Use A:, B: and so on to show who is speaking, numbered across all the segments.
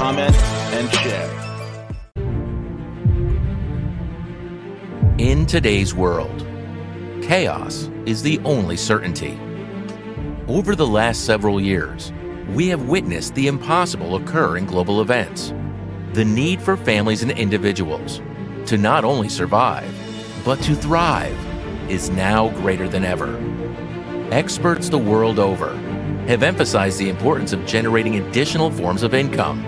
A: comment, and share.
B: In today's world, chaos is the only certainty. Over the last several years, we have witnessed the impossible occur in global events. The need for families and individuals to not only survive, but to thrive is now greater than ever. Experts the world over have emphasized the importance of generating additional forms of income.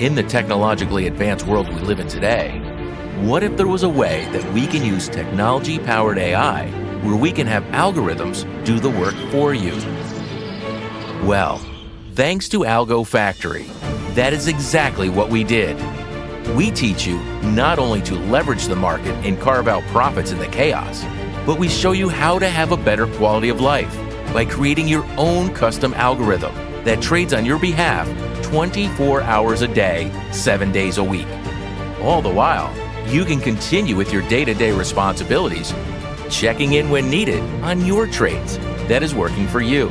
B: In the technologically advanced world we live in today, what if there was a way that we can use technology powered AI where we can have algorithms do the work for you? Well, thanks to Algo Factory, that is exactly what we did. We teach you not only to leverage the market and carve out profits in the chaos, but we show you how to have a better quality of life by creating your own custom algorithm that trades on your behalf 24 hours a day, 7 days a week. All the while, you can continue with your day to day responsibilities, checking in when needed on your trades that is working for you.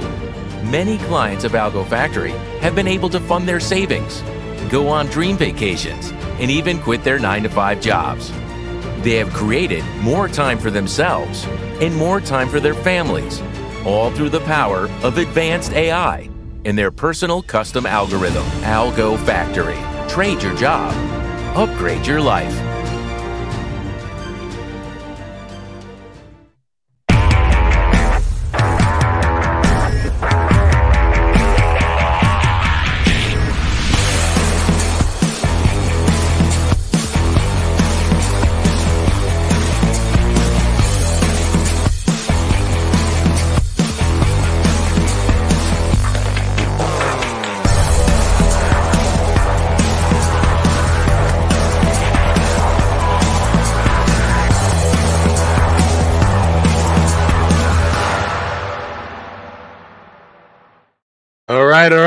B: Many clients of Algo Factory have been able to fund their savings, go on dream vacations, and even quit their 9 to 5 jobs. They have created more time for themselves and more time for their families, all through the power of advanced AI and their personal custom algorithm, Algo Factory. Trade your job, upgrade your life.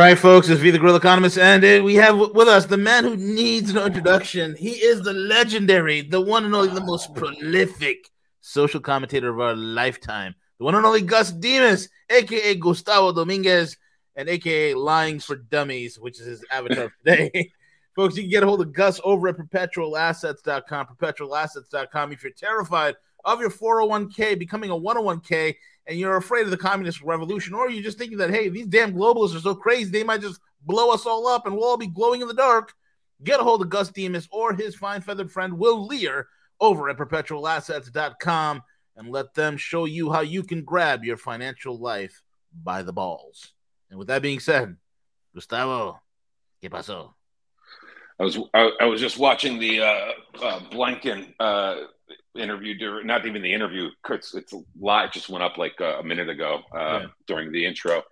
A: Right, folks. It's V the Guerrilla Economist, and we have with us the man who needs no introduction. He is the legendary, the one and only, the most prolific social commentator of our lifetime, the one and only Gus Demos, aka Gustavo Dominguez, and aka Lying for Dummies, which is his avatar today. folks, you can get a hold of Gus over at perpetualassets.com, perpetualassets.com. If you're terrified of your 401k becoming a 101k, and you're afraid of the communist revolution, or you're just thinking that, hey, these damn globalists are so crazy, they might just blow us all up and we'll all be glowing in the dark, get a hold of Gus Demos or his fine feathered friend Will Lear over at perpetualassets.com and let them show you how you can grab your financial life by the balls. And with that being said, Gustavo, ¿qué pasó?
C: I was I, I was just watching the uh, uh, Blinken uh, interview, during, not even the interview. It's, it's live, just went up like a minute ago uh,
A: Yeah.
C: during the intro.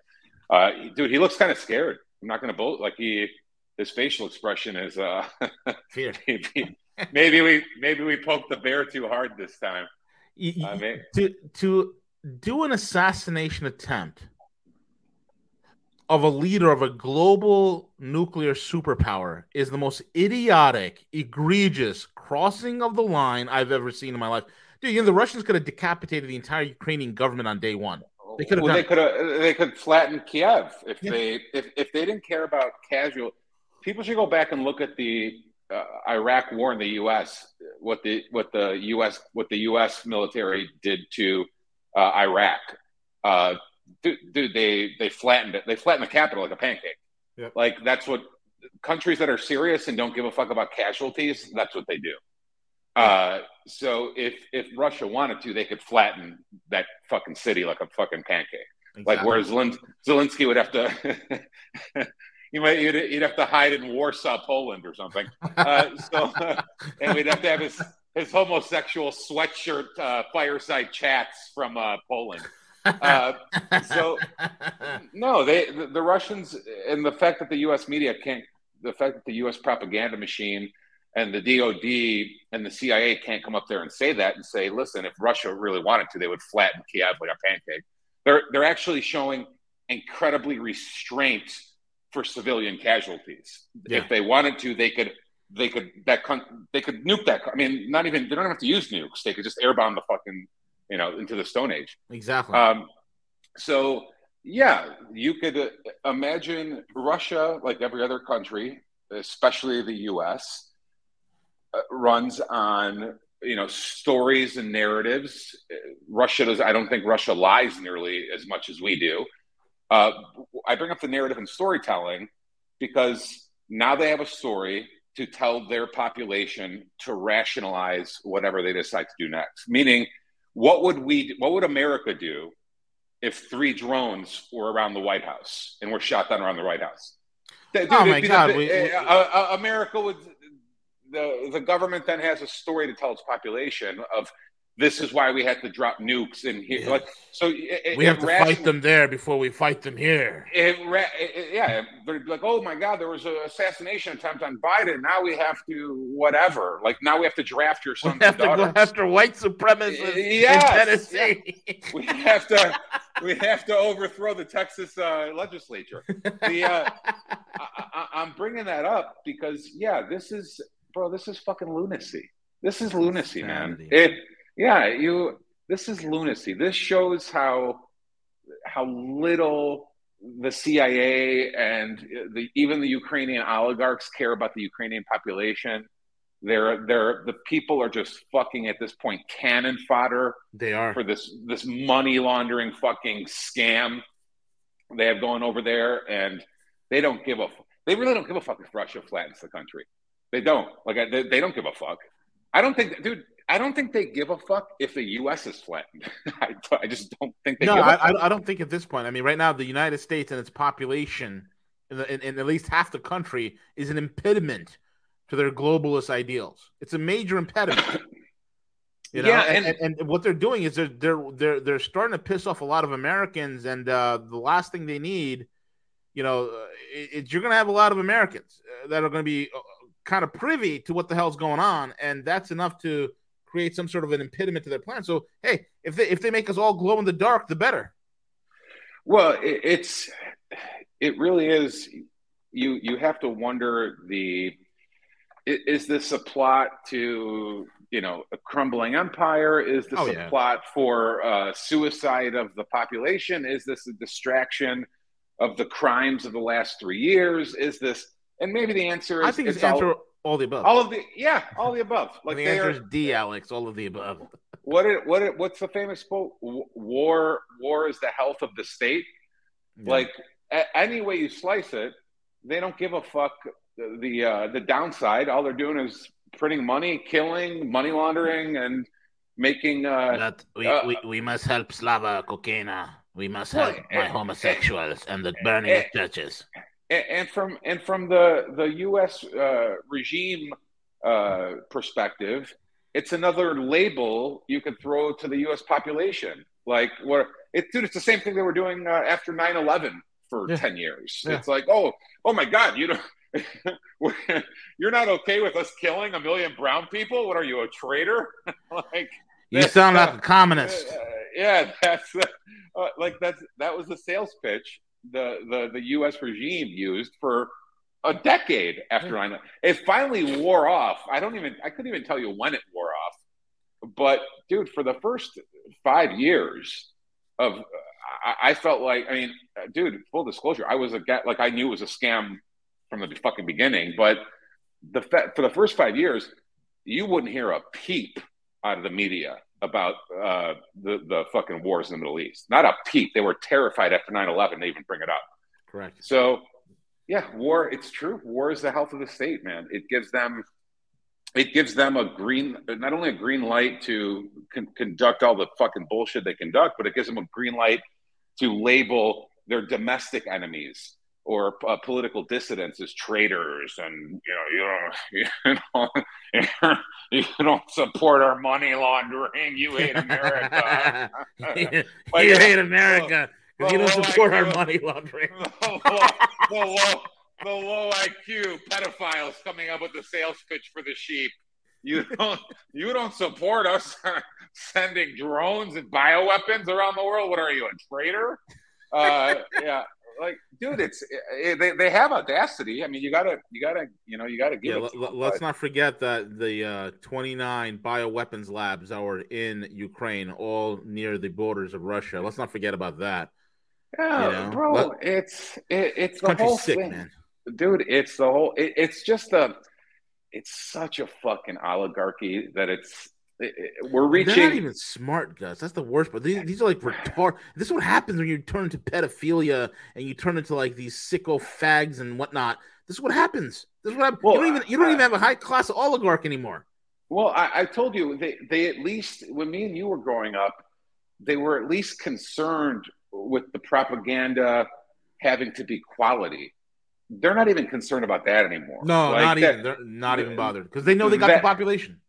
C: Uh, dude, he looks kind of scared. I'm not to bolt like he. His facial expression is uh,
A: Fear.
C: maybe, maybe we maybe we poked the bear too hard this time.
A: Y- y-
C: I mean,
A: to to do an assassination attempt of a leader of a global nuclear superpower is the most idiotic, egregious crossing of the line I've ever seen in my life. Dude, you know the Russians could have decapitated the entire Ukrainian government on day one. They could have
C: well,
A: done
C: they could have they could flatten Kiev if
A: Yeah.
C: they if, if they didn't care about casual people should go back and look at the uh, Iraq war in the U.S. what the what the U.S. what the U.S. military did to uh, Iraq. Uh, dude, dude, they they flattened it. They flattened the capital like a pancake.
A: Yep.
C: Like that's what countries that are serious and don't give a fuck about casualties. That's what they do. Uh, so if if Russia wanted to, they could flatten that fucking city like a fucking pancake. Like
A: Exactly.
C: where Zelin- Zelensky would have to, you might you'd, you'd have to hide in Warsaw, Poland, or something. Uh, so, and we'd have to have his his homosexual sweatshirt uh, fireside chats from uh, Poland. Uh, so no, they the, the Russians and the fact that the U.S. media can't the fact that the U.S. propaganda machine and the DOD and the CIA can't come up there and say that and say, listen, if Russia really wanted to, they would flatten Kiev like a pancake. They're they're actually showing incredibly restraint for civilian casualties. Yeah. If they wanted to, they could they could that they could nuke that. I mean, not even they don't have to use nukes. They could just airbomb the fucking you know into the Stone Age.
A: Exactly. Um,
C: so yeah, you could uh, imagine Russia, like every other country, especially the U.S., uh, runs on you know stories and narratives. Russia does. I don't think Russia lies nearly as much as we do. Uh, I bring up the narrative and storytelling because now they have a story to tell their population to rationalize whatever they decide to do next. Meaning, what would we? What would America do if three drones were around the White House and were shot down around the White House?
A: Dude, oh my God! The, we,
C: we, uh, uh, America would. The the government then has a story to tell its population of this is why we had to drop nukes in here. Yeah. Like, so it,
A: we have to fight them there before we fight them here.
C: It, it, yeah, they're like, oh my God, there was an assassination attempt on Biden. Now we have to whatever. Like now we have to draft your son.
A: We have to go after white supremacists yes. in Tennessee.
C: we have to. We have to overthrow the Texas uh, legislature. The, uh, I, am bringing that up because yeah, this is bro. This is fucking lunacy. This is lunacy, man. It yeah, you. This is lunacy. This shows how how little the CIA and the even the Ukrainian oligarchs care about the Ukrainian population. They're they're the people are just fucking at this point cannon fodder.
A: They are
C: for this this money laundering fucking scam they have going over there, and they don't give a they really don't give a fuck if Russia flattens the country. They don't like they, they don't give a fuck. I don't think, dude. I don't think they give a fuck if the U.S. is flattened. I, I, just don't think they.
A: No, I, I, don't think at this point. I mean, right now, the United States and its population, in, the, in, in, at least half the country, is an impediment to their globalist ideals. It's a major impediment. You know? Yeah, and, and, and, what they're doing is they're they're they're they're starting to piss off a lot of Americans, and uh, the last thing they need, you know, it, you're going to have a lot of Americans uh, that are going to be uh, kind of privy to what the hell's going on, and that's enough to create some sort of an impediment to their plan. So, hey, if they if they make us all glow in the dark, the better.
C: Well, it, it's it really is. You you have to wonder the is this a plot to you know a crumbling empire? Is this oh, a yeah. plot for uh, suicide of the population? Is this a distraction of the crimes of the last three years? Is this and maybe the answer is
A: I think it's, it's answer all, all the above.
C: All of the yeah, all the above.
A: Like the answer is D, Alex. All of the above.
C: What it, what it, what's the famous quote? War war is the health of the state. Yeah. Like a, any way you slice it, they don't give a fuck the the, uh, the downside. All they're doing is printing money, killing, money laundering, and making. Uh,
A: that we, uh, we, we must help Slava cocaine. We must help my homosexuals and the burning of churches
C: and, and from and from the the U.S. Uh, regime uh, perspective, it's another label you could throw to the U.S. population. Like, what it, dude, it's the same thing they were doing uh, after 9-11 for yeah. 10 years. Yeah. It's like, oh, oh my God, you don't, you're not okay with us killing a million brown people? What are you, a traitor? like,
A: you sound like a communist.
C: Uh, yeah, that's uh, like that's that was the sales pitch the the the U.S. regime used for a decade after 9 It finally wore off. I don't even I couldn't even tell you when it wore off. But dude, for the first five years of I, I felt like I mean, dude, full disclosure, I was a get like I knew it was a scam from the fucking beginning. But the for the first five years, you wouldn't hear a peep out of the media about uh, the the fucking wars in the Middle East. Not a peep. They were terrified after 9-11 They even bring it up.
A: Correct.
C: So, yeah, war. It's true. War is the health of the state, man. It gives them, it gives them a green, not only a green light to con- conduct all the fucking bullshit they conduct, but it gives them a green light to label their domestic enemies or uh, political dissidents as traitors and you know you don't you don't, you don't support our money laundering you hate america
A: you, you hate america because you don't support like, our money laundering
C: well, well, the low IQ pedophiles coming up with the sales pitch for the sheep. You don't you don't support us sending drones and bioweapons around the world. What are you, a traitor? Uh, yeah, like dude, it's it, they, they have audacity. I mean, you gotta you gotta you know you gotta give.
A: Yeah, let, us not forget that the uh, 29 bioweapons labs that were in Ukraine, all near the borders of Russia. Let's not forget about that.
C: Yeah, you know? bro, Let, it's it, it's the whole sick, thing, man. dude. It's the whole. It, it's just a. It's such a fucking oligarchy that it's Eh, eh, we're reaching.
A: They're not even smart, guys. That's the worst. But these, these are like retard. This is what happens when you turn into pedophilia and you turn into like these sicko fags and whatnot. This is what happens. This is what happens. Well, you don't even you don't even have a high class oligarch anymore.
C: Well, I, I told you they they at least when me and you were growing up, they were at least concerned with the propaganda having to be quality. They're not even concerned about that anymore.
A: No, like not that, even. They're not even bothered because they know they got that, the population.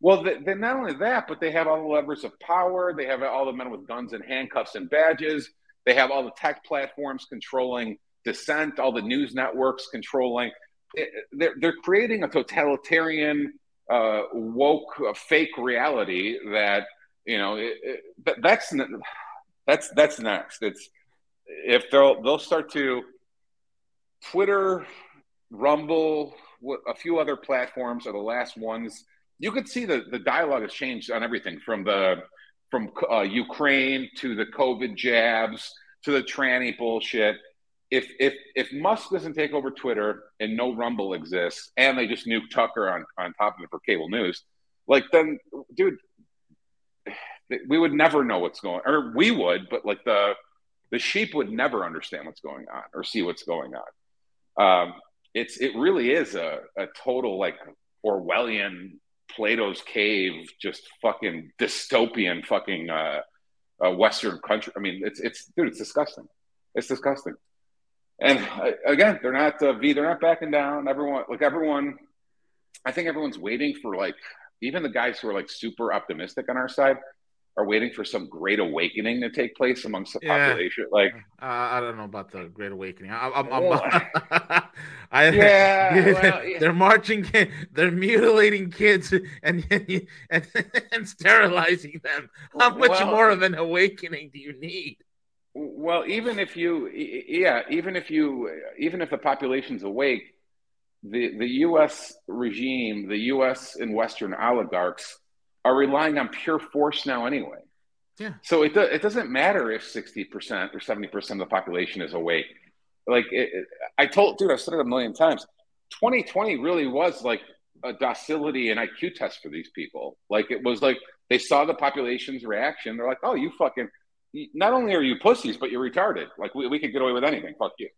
C: Well, not only that, but they have all the levers of power. They have all the men with guns and handcuffs and badges. They have all the tech platforms controlling dissent, all the news networks controlling. They're, they're creating a totalitarian, uh, woke, uh, fake reality that you know. It, it, that's that's that's next. It's if they'll they'll start to Twitter, Rumble, a few other platforms are the last ones you could see the the dialogue has changed on everything from the from uh, Ukraine to the COVID jabs to the tranny bullshit. If if if Musk doesn't take over Twitter and no Rumble exists, and they just nuke Tucker on on top of it for cable news, like then, dude, we would never know what's going, on. or we would, but like the the sheep would never understand what's going on or see what's going on. Um, it's it really is a, a total like Orwellian Plato's cave, just fucking dystopian, fucking uh, uh, Western country. I mean, it's it's dude, it's disgusting. It's disgusting. And uh, again, they're not uh, V. They're not backing down. Everyone, like everyone, I think everyone's waiting for like even the guys who are like super optimistic on our side are waiting for some great awakening to take place amongst the yeah. population. Like,
A: uh, I don't know about the great awakening. I, I'm, I'm,
C: I, yeah, well,
A: yeah, they're marching, they're mutilating kids and and, and, and sterilizing them. How much well, more of an awakening do you need?
C: Well, even if you, yeah, even if you, even if the population's awake, the the U.S. regime, the U.S. and Western oligarchs are relying on pure force now anyway.
A: Yeah.
C: So it, do, it doesn't matter if 60% or 70% of the population is awake. Like it, it, I told, dude, I've said it a million times. 2020 really was like a docility and IQ test for these people. Like it was like they saw the population's reaction. They're like, oh, you fucking, not only are you pussies, but you're retarded. Like we, we could get away with anything. Fuck you.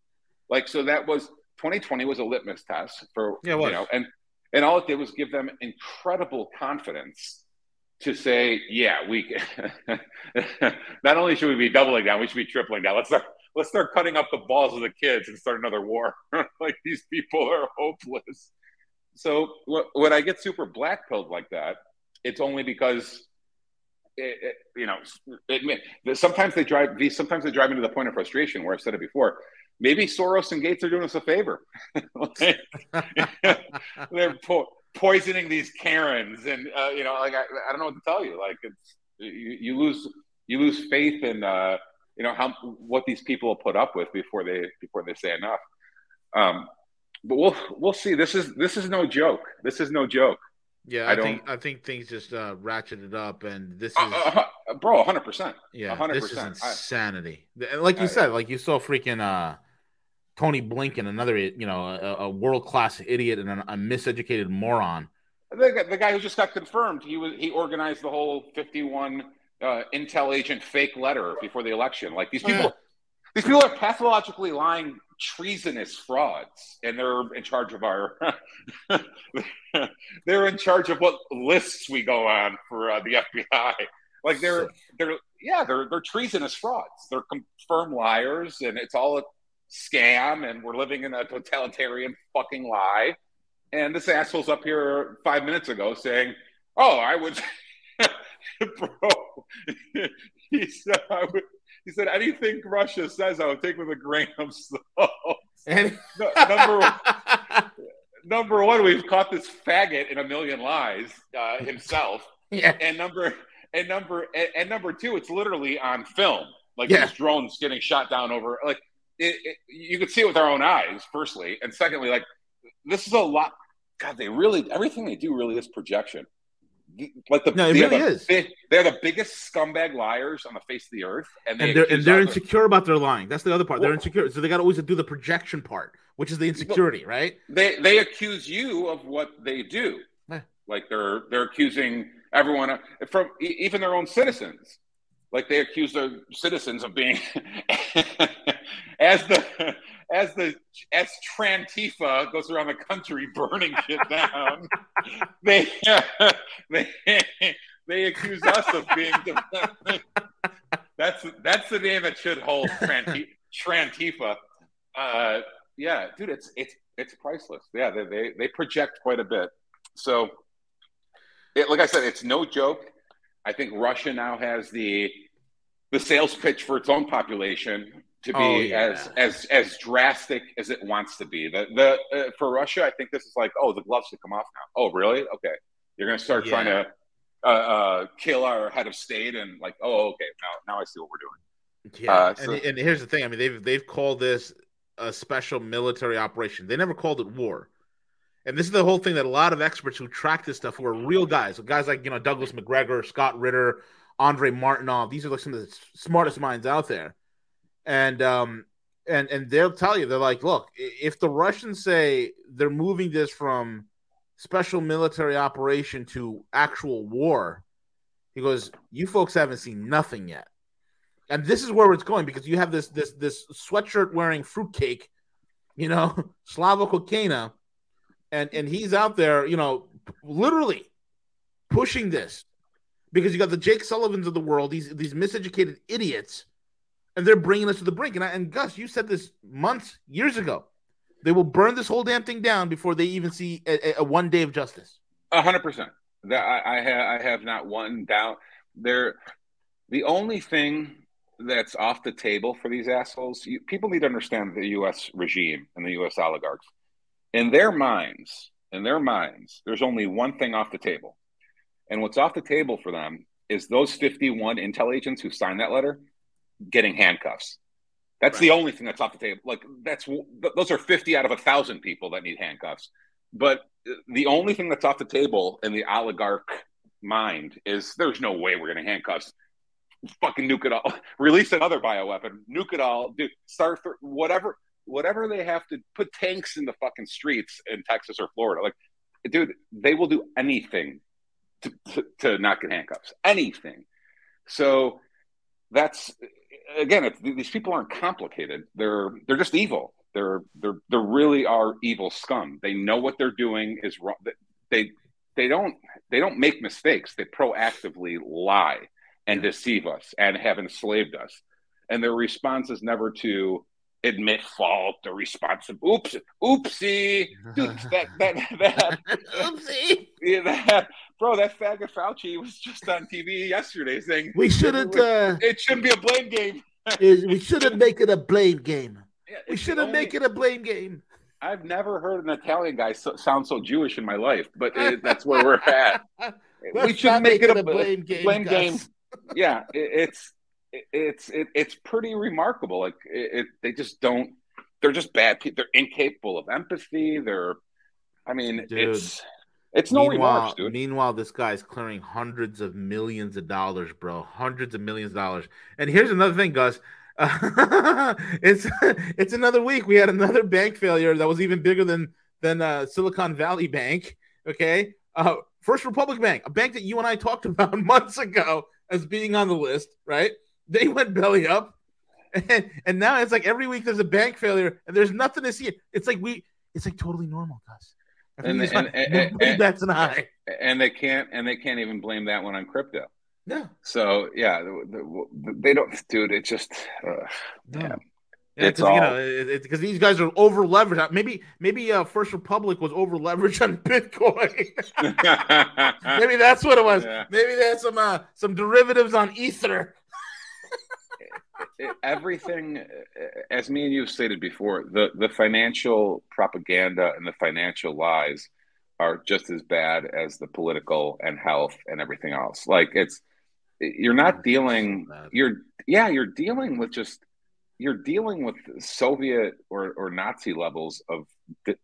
C: Like, so that was 2020 was a litmus test for, yeah, you know, and, and all it did was give them incredible confidence to say, yeah, we can not only should we be doubling down, we should be tripling down. Let's start let's start cutting up the balls of the kids and start another war. like these people are hopeless. So when I get super blackpilled like that, it's only because it, it, you know, it, sometimes they drive these. Sometimes they drive me to the point of frustration where I've said it before. Maybe Soros and Gates are doing us a favor. they're poor poisoning these Karens, and uh, you know, like I, I don't know what to tell you. Like it's you, you lose you lose faith in uh, you know how what these people will put up with before they before they say enough. Um, but we'll we'll see. This is this is no joke. This is no joke.
A: Yeah, I, I think I think things just uh, ratcheted up, and this uh, is
C: uh, uh, bro, hundred percent.
A: Yeah, 100%. this is insanity. I, like you said, like you saw freaking uh Tony Blinken, another you know a, a world class idiot and a, a miseducated moron.
C: The, the, guy who just got confirmed, he was he organized the whole fifty one uh, intel agent fake letter before the election. Like these people, yeah. these people are pathologically lying, treasonous frauds, and they're in charge of our. they're in charge of what lists we go on for uh, the FBI. Like they're they're yeah they're they're treasonous frauds. They're confirmed liars, and it's all scam and we're living in a totalitarian fucking lie. And this asshole's up here five minutes ago saying, "Oh, I would, bro." he said, "I would." He said, "Anything Russia says, I would take with a grain of salt."
A: And
C: number number one, we've caught this faggot in a million lies uh, himself.
A: yeah,
C: And number and number and, and number two, it's literally on film. Like
A: Yeah.
C: these drones getting shot down over like it, it, you could see it with our own eyes, firstly, and secondly, like this is a lot. God, they really everything they do really is projection. Like the
A: No, it
C: are
A: really is.
C: big- they're the biggest scumbag liars on the face of the earth, and they
A: and they're and they're insecure about their lying. That's the other part. They're
C: Well-
A: insecure, so they got to always do the projection part, which is the insecurity, right?
C: they they accuse you of what they do.
A: Yeah.
C: Like they're they're accusing everyone from even their own citizens. Like they accuse their citizens of being as the as the as Trantifa goes around the country burning shit down. they they they accuse us of being. that's that's the name it should hold. Tranti- Trantifa. Uh, yeah, dude, it's it's it's priceless. Yeah, they they, they project quite a bit. So, it, like I said, it's no joke. I think Russia now has the the sales pitch for its own population to be
A: Oh, yeah.
C: as as as drastic as it wants to be. The the uh, for Russia, I think this is like, oh, the gloves should come off now. Oh, really? Okay, you're gonna start trying to uh, uh, kill our head of state and like, oh, okay, now now I see what we're doing.
A: Yeah,
C: Uh, so-
A: and, and here's the thing. I mean, they've they've called this a special military operation. They never called it war. And this is the whole thing that a lot of experts who track this stuff, who are real guys, guys like you know Douglas Macgregor, Scott Ritter, Andrei Martyanov. These are like some of the smartest minds out there, and um and and they'll tell you they're like, look, if the Russians say they're moving this from special military operation to actual war, he goes, you folks haven't seen nothing yet and this is where it's going because you have this this this sweatshirt wearing fruitcake, you know, Slava Kokena, and and he's out there, you know, literally pushing this because you got the Jake Sullivans of the world, these these miseducated idiots, and they're bringing us to the brink. And I, and Gus, you said this months, years ago. They will burn this whole damn thing down before they even see a, a- one day of justice.
C: A hundred percent. That I, I have I have not one doubt. They're the only thing that's off the table for these assholes, you, people need to understand the U.S. regime and the U.S. oligarchs. In their minds, in their minds, there's only one thing off the table, and what's off the table for them is those 51 intel agents who signed that letter getting handcuffs. That's the only thing that's off the table. Like that's those are 50 out of a thousand people that need handcuffs. But uh, the only thing that's off the table in the oligarch mind is there's no way we're going to handcuffs. Fucking nuke it all. Release another bioweapon. Nuke it all. Do start th- whatever whatever they have to put tanks in the fucking streets in Texas or Florida. Like, dude, they will do anything to, to, to not get handcuffs. Anything. So that's again, these people aren't complicated. They're they're just evil. They're they're they really are evil scum. They know what they're doing is wrong. They they don't they don't make mistakes. They proactively lie and deceive us and have enslaved us. And their response is never to admit fault or responsible. Oops, oopsie, dude. That that that
A: Oopsie.
C: yeah, that, bro, that faggot Fauci was just on TV yesterday saying
A: We shouldn't. Uh,
C: it shouldn't be a blame game.
A: we shouldn't make it a blame game.
C: Yeah,
A: We shouldn't
C: only-
A: make it a blame game.
C: I've never heard an Italian guy so, sound so Jewish in my life, but it, that's where we're at. we should
A: not
C: make it a,
A: blame game.
C: blame game. Yeah, it, it's it, it's it, it's pretty remarkable. Like it, it, they just don't. They're just bad people. They're incapable of empathy. They're, I mean,
A: Dude.
C: it's it's no
A: meanwhile,
C: remorse, dude.
A: meanwhile, this guy's clearing hundreds of millions of dollars, bro. Hundreds of millions of dollars. And here's another thing, Gus. it's it's another week. We had another bank failure that was even bigger than than uh, Silicon Valley Bank. Okay, uh, First Republic Bank, a bank that you and I talked about months ago as being on the list. Right? They went belly up, and, and now it's like every week there's a bank failure, and there's nothing to see. It's like we, it's like totally normal, Gus.
C: And- and- and- and-
A: bats an eye.
C: and they can't and they can't even blame that one on crypto.
A: No,
C: So yeah, the, the, they don't, dude. It's just uh,
A: no.
C: Yeah.
A: Yeah,
C: It's
A: because you
C: all-
A: know, because these guys are over leveraged. Maybe, maybe uh, First Republic was over leveraged on Bitcoin. maybe that's what it was.
C: Yeah.
A: Maybe they had some uh, some derivatives on Ether.
C: Everything, as me and you have stated before, the the financial propaganda and the financial lies are just as bad as the political and health and everything else. Like it's you're not dealing you're yeah you're dealing with just you're dealing with soviet or, or nazi levels of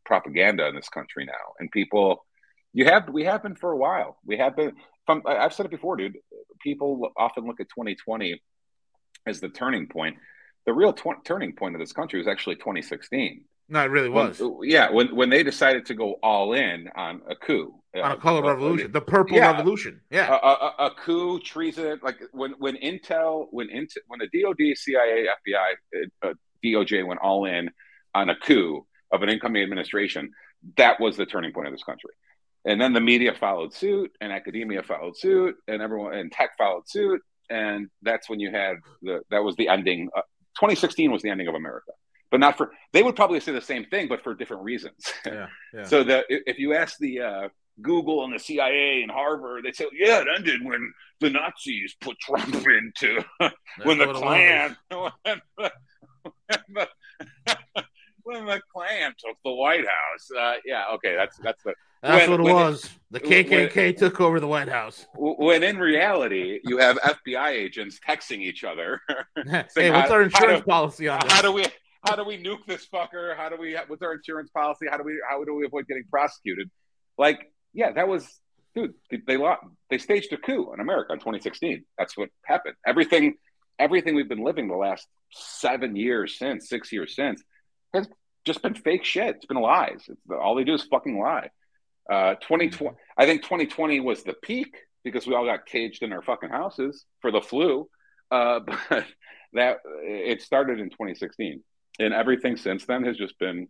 C: propaganda in this country now. And people you have we have been for a while. We have been from i've said it before dude people often look at 2020 as the turning point the real tw- turning point of this country was actually 2016
A: no, it really was.
C: When, yeah, when when they decided to go all in on a coup,
A: on a color uh, revolution, the purple yeah, revolution. Yeah,
C: a, a, a, coup, treason. Like when when Intel, when Intel, when the DoD, CIA, FBI, uh, DOJ went all in on a coup of an incoming administration, that was the turning point of this country. And then the media followed suit, and academia followed suit, and everyone and tech followed suit, and that's when you had the that was the ending. Uh, 2016 was the ending of America but not for they would probably say the same thing but for different reasons yeah, yeah. so that if you ask the uh, google and the cia and harvard they say yeah it ended when the nazis put trump into when the klan when, the, klan took the white house uh, yeah okay that's that's the
A: that's when, what it was. It, the KKK when, took over the White House.
C: When in reality, you have FBI agents texting each other.
A: hey, what's our insurance policy on this?
C: How do we how do we nuke this fucker? How do we? What's our insurance policy? How do we? How do we avoid getting prosecuted? Like, yeah, that was, dude. They they, they staged a coup in America in 2016. That's what happened. Everything, everything we've been living the last seven years since, six years since, has just been fake shit. It's been lies. It's, all they do is fucking lie. Uh, 2020. I think 2020 was the peak because we all got caged in our fucking houses for the flu. Uh, but that it started in 2016 and everything since then has just been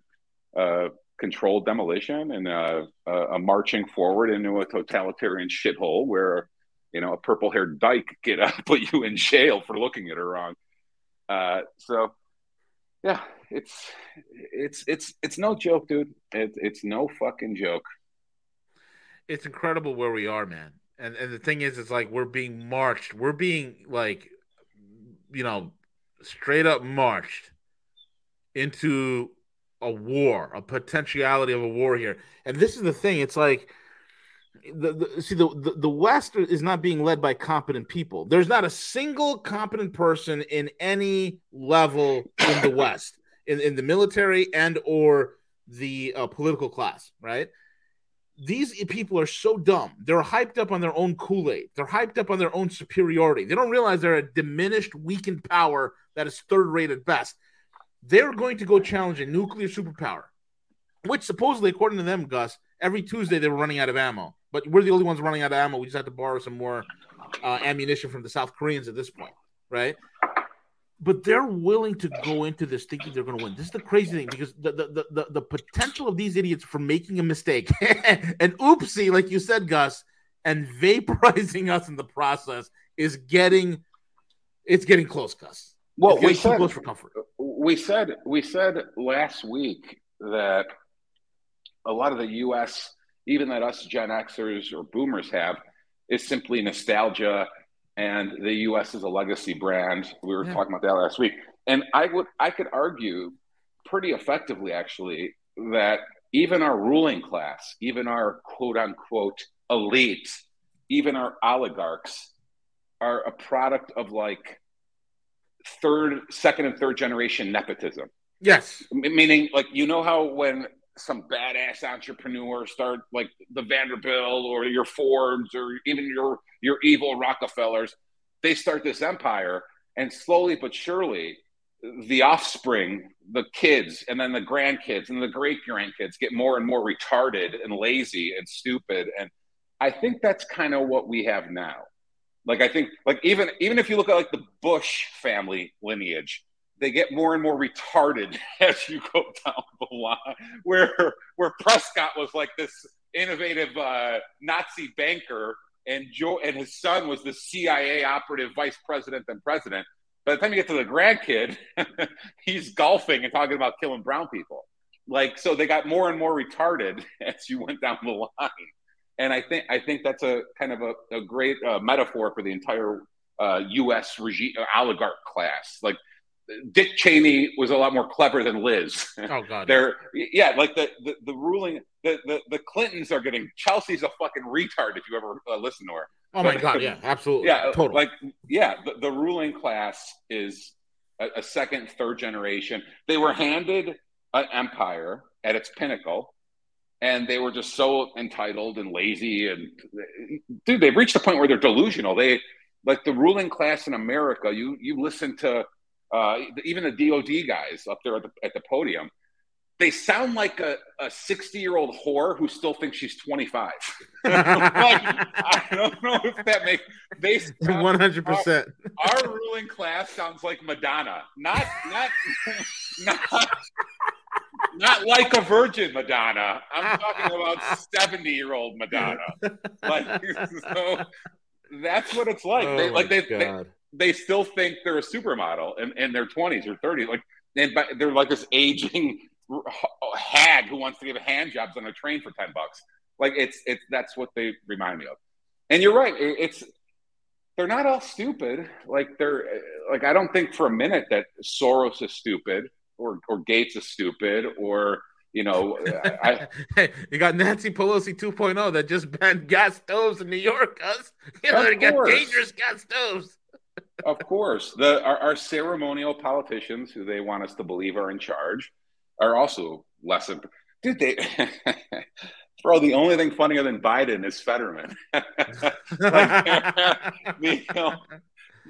C: uh, controlled demolition and uh, a marching forward into a totalitarian shithole where you know a purple-haired dyke get up put you in jail for looking at her wrong. Uh, so yeah, it's it's it's it's no joke, dude. It, it's no fucking joke.
A: It's incredible where we are, man. And and the thing is, it's like we're being marched. We're being like, you know, straight up marched into a war, a potentiality of a war here. And this is the thing. It's like the, the see the, the, the West is not being led by competent people. There's not a single competent person in any level in the West, in, in the military and or the uh, political class, right? These people are so dumb. They're hyped up on their own Kool Aid. They're hyped up on their own superiority. They don't realize they're a diminished, weakened power that is third rate at best they're going to go challenge a nuclear superpower, which supposedly, according to them, Gus, every Tuesday they were running out of ammo. But we're the only ones running out of ammo. We just had to borrow some more uh, ammunition from the South Koreans at this point, right? But they're willing to go into this thinking they're going to win. This is the crazy thing because the the, the, the potential of these idiots for making a mistake and oopsie, like you said, Gus, and vaporizing us in the process is getting it's getting close, Gus.
C: Well, we said close for comfort we said we said last week that a lot of the U.S., even that us Gen Xers or Boomers have, is simply nostalgia, and the U.S. is a legacy brand. We were yeah. talking about that last week, and I would I could argue pretty effectively actually that even our ruling class, even our quote unquote elite, even our oligarchs are a product of like third, second, and third generation nepotism.
A: Yes.
C: meaning, like, you know how when some badass entrepreneur start like the Vanderbilt or your Fords or even your your evil Rockefellers, they start this empire, and slowly but surely, the offspring, the kids, and then the grandkids and the great grandkids get more and more retarded and lazy and stupid. And I think that's kind of what we have now. Like I think, like even even if you look at like the Bush family lineage, they get more and more retarded as you go down the line. Where where Prescott was like this innovative uh, Nazi banker, and Joe and his son was the CIA operative vice president and president. By the time you get to the grandkid, he's golfing and talking about killing brown people. Like so, they got more and more retarded as you went down the line and I think I think that's a kind of a, a great uh, metaphor for the entire uh, U.S. regime oligarch class. Like Dick Cheney was a lot more clever than Liz.
A: Oh God,
C: they're yeah, like the the, the ruling the, the the Clintons are getting Chelsea's a fucking retard if you ever uh, listen to her.
A: Oh my God, yeah, absolutely,
C: yeah,
A: totally.
C: Like yeah, the, the ruling class is a, a second, third generation. They were handed an empire at its pinnacle and they were just so entitled and lazy and dude they've reached a point where they're delusional they like the ruling class in america you you listen to uh, even the dod guys up there at the, at the podium they sound like a, a 60 year old whore who still thinks she's 25 like, i don't know if that makes they
A: 100%
C: our, our ruling class sounds like madonna not not not not like a virgin Madonna. I'm talking about 70 year old Madonna. Like, so that's what it's like.
A: Oh
C: they, like they, they,
A: God.
C: They still think they're a supermodel in, in their 20s or 30s. Like, and but they're like this aging hag who wants to give hand jobs on a train for 10 bucks. Like it's it's that's what they remind me of. And you're right. It's they're not all stupid. Like they're like I don't think for a minute that Soros is stupid or or Gates is stupid or you know I,
A: hey, you got Nancy Pelosi 2.0 that just banned gas stoves in New York, us. You know, they got dangerous gas stoves.
C: Of course. The our, our ceremonial politicians who they want us to believe are in charge are also less than dude they bro the only thing funnier than Biden is Fetterman.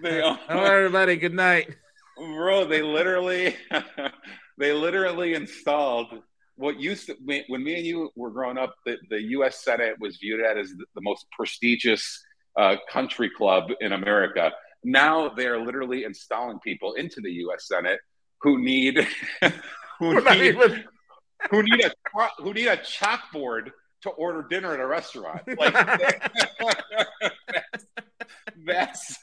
C: The, the
A: All right, everybody, good night.
C: bro they literally they literally installed what used to when me and you were growing up the, the us senate was viewed at as the, the most prestigious uh, country club in america now they're literally installing people into the us senate who need who
A: We're
C: need,
A: even-
C: who need a who need a chalkboard to order dinner at a restaurant like that's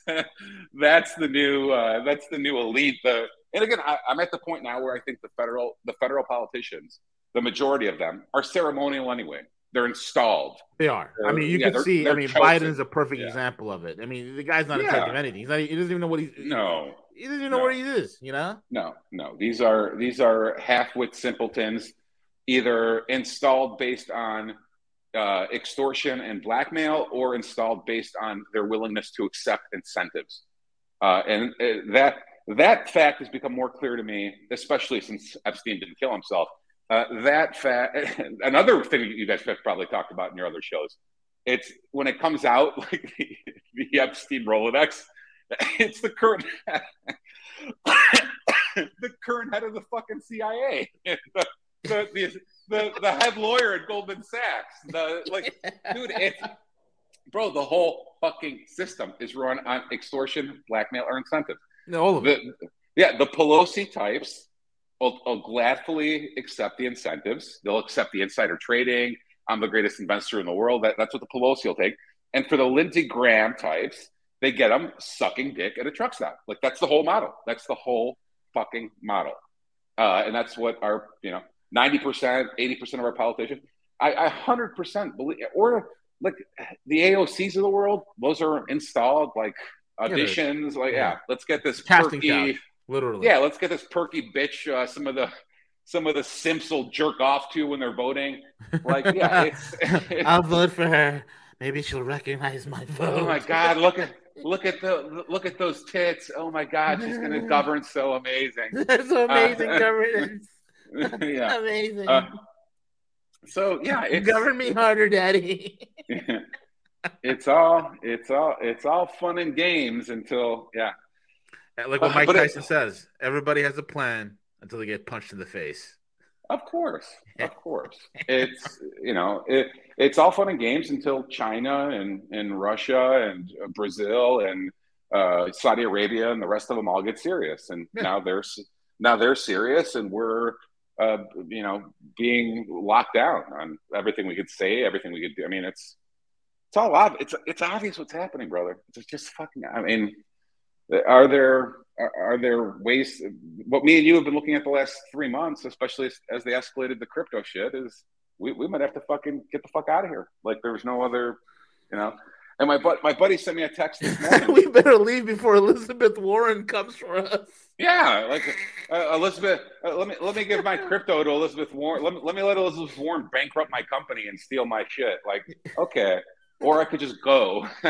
C: that's the new uh, that's the new elite. The and again, I, I'm at the point now where I think the federal the federal politicians, the majority of them, are ceremonial anyway. They're installed.
A: They are. I mean, you
C: Yeah,
A: can
C: they're-
A: see. I mean,
C: chosen.
A: Biden's a perfect
C: Yeah.
A: example of it. I mean, the guy's not in charge of anything. He's not, he doesn't even know what he's.
C: No,
A: He doesn't even know
C: No.
A: where he is. You know.
C: no, no. These are these are half-wit simpletons, either installed based on uh, extortion and blackmail, or installed based on their willingness to accept incentives. Uh, and uh, that that fact has become more clear to me, especially since Epstein didn't kill himself. Uh, that fact, another thing you guys have probably talked about in your other shows. It's when it comes out, like the, the Epstein Rolodex. It's the current, the current head of the fucking CIA, the, the, the, the, the head lawyer at Goldman Sachs. The like, dude, it's bro. The whole fucking system is run on extortion, blackmail, or incentive.
A: No, all of it.
C: The, yeah, the Pelosi types will, will gladly accept the incentives. They'll accept the insider trading. I'm the greatest investor in the world. That, that's what the Pelosi will take. And for the Lindsey Graham types, they get them sucking dick at a truck stop. Like that's the whole model. That's the whole fucking model. Uh, and that's what our, you know, 90%, 80% of our politicians, I, I 100% believe, or like the AOCs of the world, those are installed like
A: Yeah,
C: auditions. like,
A: yeah.
C: yeah, let's get this
A: Casting
C: perky,
A: couch, literally.
C: yeah, let's get this perky bitch. Uh, some of the some of the simps will jerk off to when they're voting. Like, yeah, it's,
A: I'll vote for her. Maybe she'll recognize my vote.
C: oh my god, look at look at the look at those tits. Oh my god, she's gonna govern so amazing.
A: That's amazing
C: Uh,
A: governance.
C: yeah.
A: Amazing.
C: Uh, So yeah, it's
A: Govern me harder, Daddy.
C: it's all it's all it's all fun and games until yeah.
A: Like what
C: Uh,
A: Mike
C: but it-
A: Tyson says, everybody has a plan until they get punched in the face.
C: Of course, of course. It's you know it, it's all fun and games until China and and Russia and uh, Brazil and uh, Saudi Arabia and the rest of them all get serious, and
A: Yeah.
C: now they're now they're serious, and we're uh, you know being locked down on everything we could say, everything we could do. I mean, it's it's all ob- it's it's obvious what's happening, brother. It's just fucking. I mean, are there are, there ways? What me and you have been looking at the last three months, especially as, as they escalated the crypto shit, is we, we might have to fucking get the fuck out of here. Like there's no other, you know. And my but my buddy sent me a text this morning.
A: we better leave before Elizabeth Warren comes for us.
C: Yeah, like uh, Elizabeth. Uh, let me let me give my crypto to Elizabeth Warren. Let me, let me let Elizabeth Warren bankrupt my company and steal my shit. Like, okay, or I could just go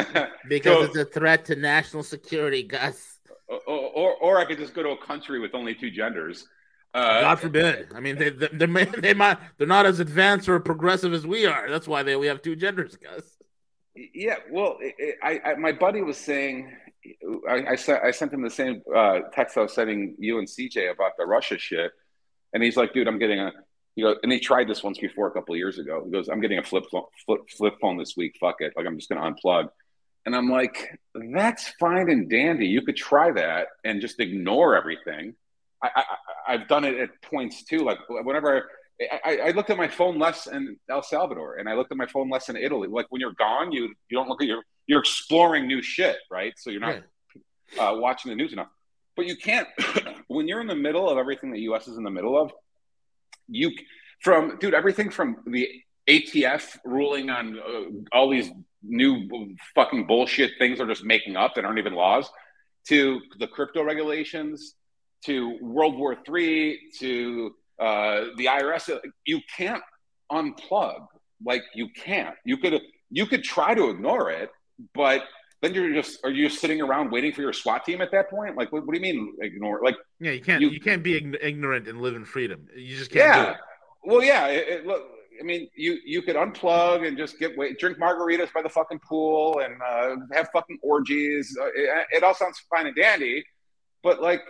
A: because so, it's a threat to national security, Gus.
C: Or, or, or I could just go to a country with only two genders. Uh,
A: God forbid. I mean, they they they, they might they're not as advanced or progressive as we are. That's why they we have two genders, Gus.
C: Yeah, well, it, I, I, my buddy was saying, I, I sent I sent him the same uh, text I was sending you and CJ about the Russia shit, and he's like, dude, I'm getting a, you know, and he tried this once before a couple of years ago. He goes, I'm getting a flip phone, flip flip phone this week. Fuck it, like I'm just gonna unplug. And I'm like, that's fine and dandy. You could try that and just ignore everything. I, I, have done it at points too. Like whenever I, I, looked at my phone less in El Salvador, and I looked at my phone less in Italy. Like when you're gone, you you don't look at your you're exploring new shit, right? So you're not uh, watching the news enough. But you can't when you're in the middle of everything the U.S. is in the middle of. You from dude everything from the ATF ruling on uh, all these new fucking bullshit things they're just making up that aren't even laws to the crypto regulations to World War Three to uh, the IRS. You can't unplug. Like you can't. You could you could try to ignore it, but then you're just are you just sitting around waiting for your SWAT team at that point? Like what, what do you mean ignore? Like
A: yeah, you can't you, you can't be ignorant and live in freedom. You just can't. Yeah.
C: Well, yeah. It, it, look, I mean, you you could unplug and just get wait, drink margaritas by the fucking pool and uh, have fucking orgies. Uh, it, it, all sounds fine and dandy, but like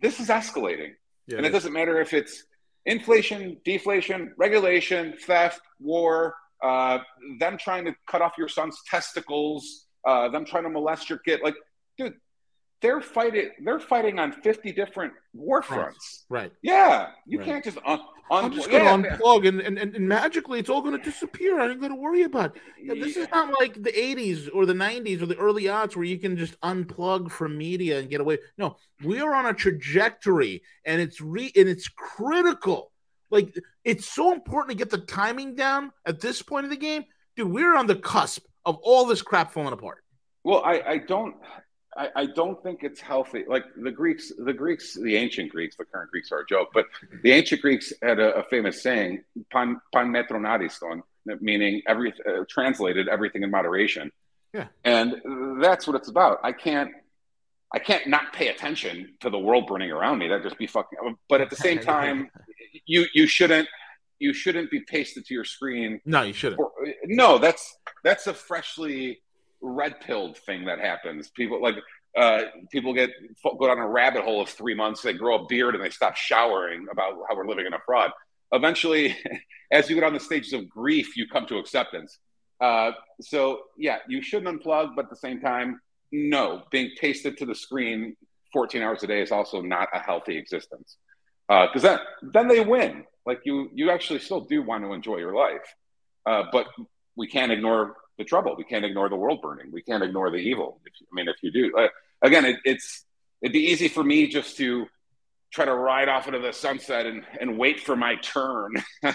C: this is escalating, yeah, and it, it doesn't matter if it's inflation, deflation, regulation, theft, war, uh, them trying to cut off your son's testicles, uh, them trying to molest your kid. Like, dude, they're fighting. They're fighting on fifty different war fronts.
A: Right.
C: Yeah, you right. can't just un-
A: un- I'm just going to yeah. unplug and, and, and magically it's all going to disappear. I ain't going to worry about it. this is not like the 80s or the 90s or the early odds where you can just unplug from media and get away. No, we are on a trajectory and it's re and it's critical. Like it's so important to get the timing down at this point of the game. Dude, we're on the cusp of all this crap falling apart.
C: Well, I, I don't I, I, don't think it's healthy. Like the Greeks, the Greeks, the ancient Greeks, the current Greeks are a joke, but the ancient Greeks had a, a famous saying, "pan, pan metronadiston," meaning every uh, translated everything in moderation.
A: Yeah,
C: and that's what it's about. I can't, I can't not pay attention to the world burning around me. That just be fucking. But at the same time, you you shouldn't you shouldn't be pasted to your screen.
A: No, you shouldn't.
C: For, no, that's that's a freshly red pilled thing that happens. People like uh, people get go down a rabbit hole of three months. They grow a beard and they stop showering about how we're living in a fraud. Eventually, as you get on the stages of grief, you come to acceptance. Uh, so yeah, you shouldn't unplug, but at the same time, no, being pasted to the screen 14 hours a day is also not a healthy existence. Because uh, then then they win. Like you you actually still do want to enjoy your life, uh, but we can't ignore the trouble. We can't ignore the world burning. We can't ignore the evil. If, I mean, if you do, uh, again, it, it's it'd be easy for me just to try to ride off into the sunset and, and wait for my turn.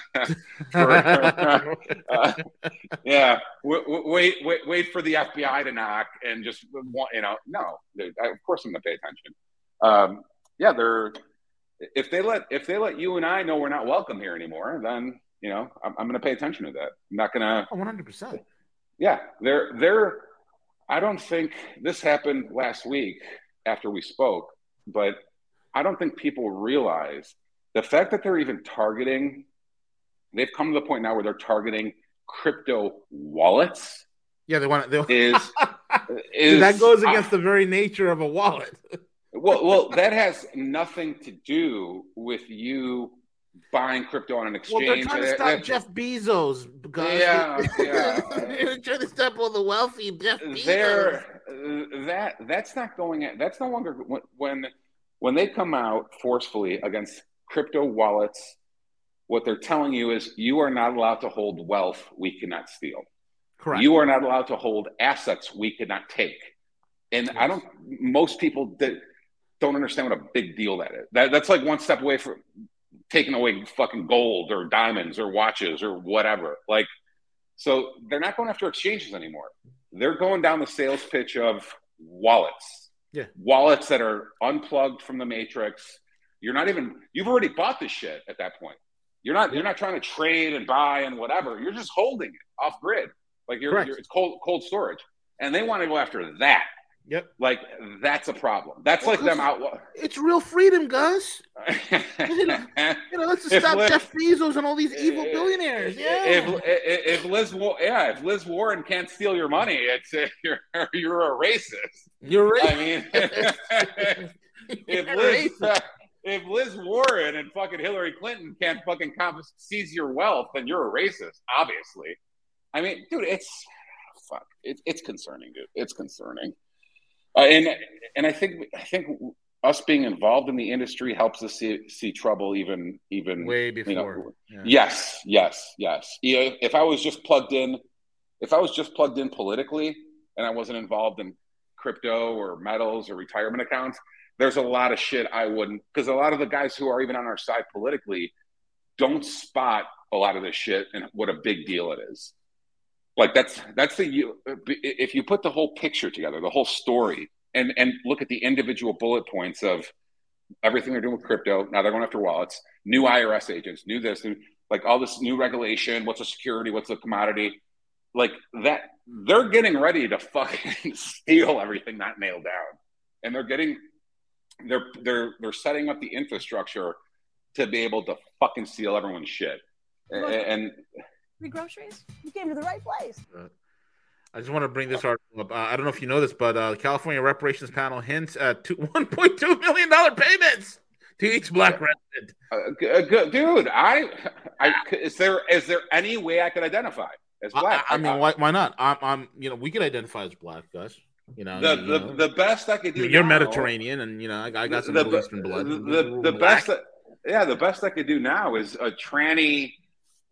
C: for, uh, yeah, wait, wait, wait for the FBI to knock and just you know, no, of course I'm going to pay attention. Um, yeah, they're if they let if they let you and I know we're not welcome here anymore, then you know I'm, I'm going to pay attention to that. I'm not going to
A: 100. percent
C: yeah, they're they're. I don't think this happened last week after we spoke, but I don't think people realize the fact that they're even targeting. They've come to the point now where they're targeting crypto wallets.
A: Yeah, they want
C: to. Is,
A: is that goes against the very nature of a wallet.
C: well, well, that has nothing to do with you buying crypto on an exchange. Well,
A: they're trying to stop Jeff Bezos.
C: Because yeah, yeah.
A: they're trying to stop all the wealthy Jeff Bezos.
C: They're, uh, that that's not going. At, that's no longer when when they come out forcefully against crypto wallets. What they're telling you is you are not allowed to hold wealth we cannot steal.
A: Correct.
C: You are not allowed to hold assets we cannot take. And yes. I don't. Most people that don't understand what a big deal that is. That, that's like one step away from taking away fucking gold or diamonds or watches or whatever. Like, so they're not going after exchanges anymore. they're going down the sales pitch of wallets.
A: Yeah.
C: Wallets that are unplugged from the matrix. You're not even you've already bought this shit at that point. You're not you're not trying to trade and buy and whatever. You're just holding it off grid. Like you're, you're it's cold cold storage. And they want to go after that.
A: Yep.
C: Like that's a problem. That's well, like them out.
A: It's real freedom, Gus. you, know, let's stop Liz, Jeff Bezos and all these evil eh, billionaires. Eh, yeah.
C: If, if, if Liz, yeah, if Liz Warren can't steal your money, it's you're you're a racist.
A: You're racist.
C: I mean, if Liz, if Liz Warren and fucking Hillary Clinton can't fucking seize your wealth, then you're a racist. Obviously. I mean, dude, it's fuck. It, it's concerning, dude. It's concerning. Uh, and and I think I think us being involved in the industry helps us see, see trouble even even
A: way before. You
C: know, yeah. Yes, yes, yes. Yeah, if I was just plugged in, if I was just plugged in politically and I wasn't involved in crypto or metals or retirement accounts, there's a lot of shit I wouldn't because a lot of the guys who are even on our side politically don't spot a lot of this shit and what a big deal it is like that's that's the uh, if you put the whole picture together the whole story and and look at the individual bullet points of everything they're doing with crypto now they're going after wallets new irs agents new this new, like all this new regulation what's a security what's a commodity like that they're getting ready to fucking steal everything not nailed down. And they're getting they're they're they're setting up the infrastructure to be able to fucking steal everyone's shit. And, and
D: Free groceries? You came to the right place. Uh,
A: I just want to bring this article up. Uh, I don't know if you know this, but uh, the California Reparations Panel hints at two, $1.2 million payments to each black resident.
C: Uh, dude, I, I, is there is there any way I could identify as black?
A: I, I mean, why, why not? I'm, I'm, you know, we could identify as black, Gus. You know,
C: the,
A: you
C: the,
A: know.
C: the best I could do. I
A: mean, you're now, Mediterranean, and you know, I, I got some the, Middle Eastern blood.
C: The, the, the best, that, yeah, the best I could do now is a tranny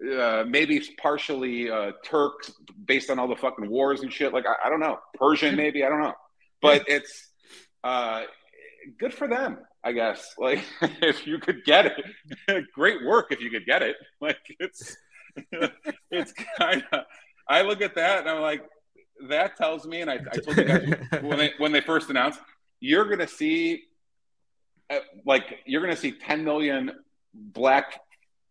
C: uh, maybe partially uh, Turks based on all the fucking wars and shit. Like I, I don't know, Persian maybe I don't know, but it's uh, good for them, I guess. Like if you could get it, great work if you could get it. Like it's it's kind of. I look at that and I'm like, that tells me, and I, I told you guys when they when they first announced, you're gonna see, uh, like you're gonna see 10 million black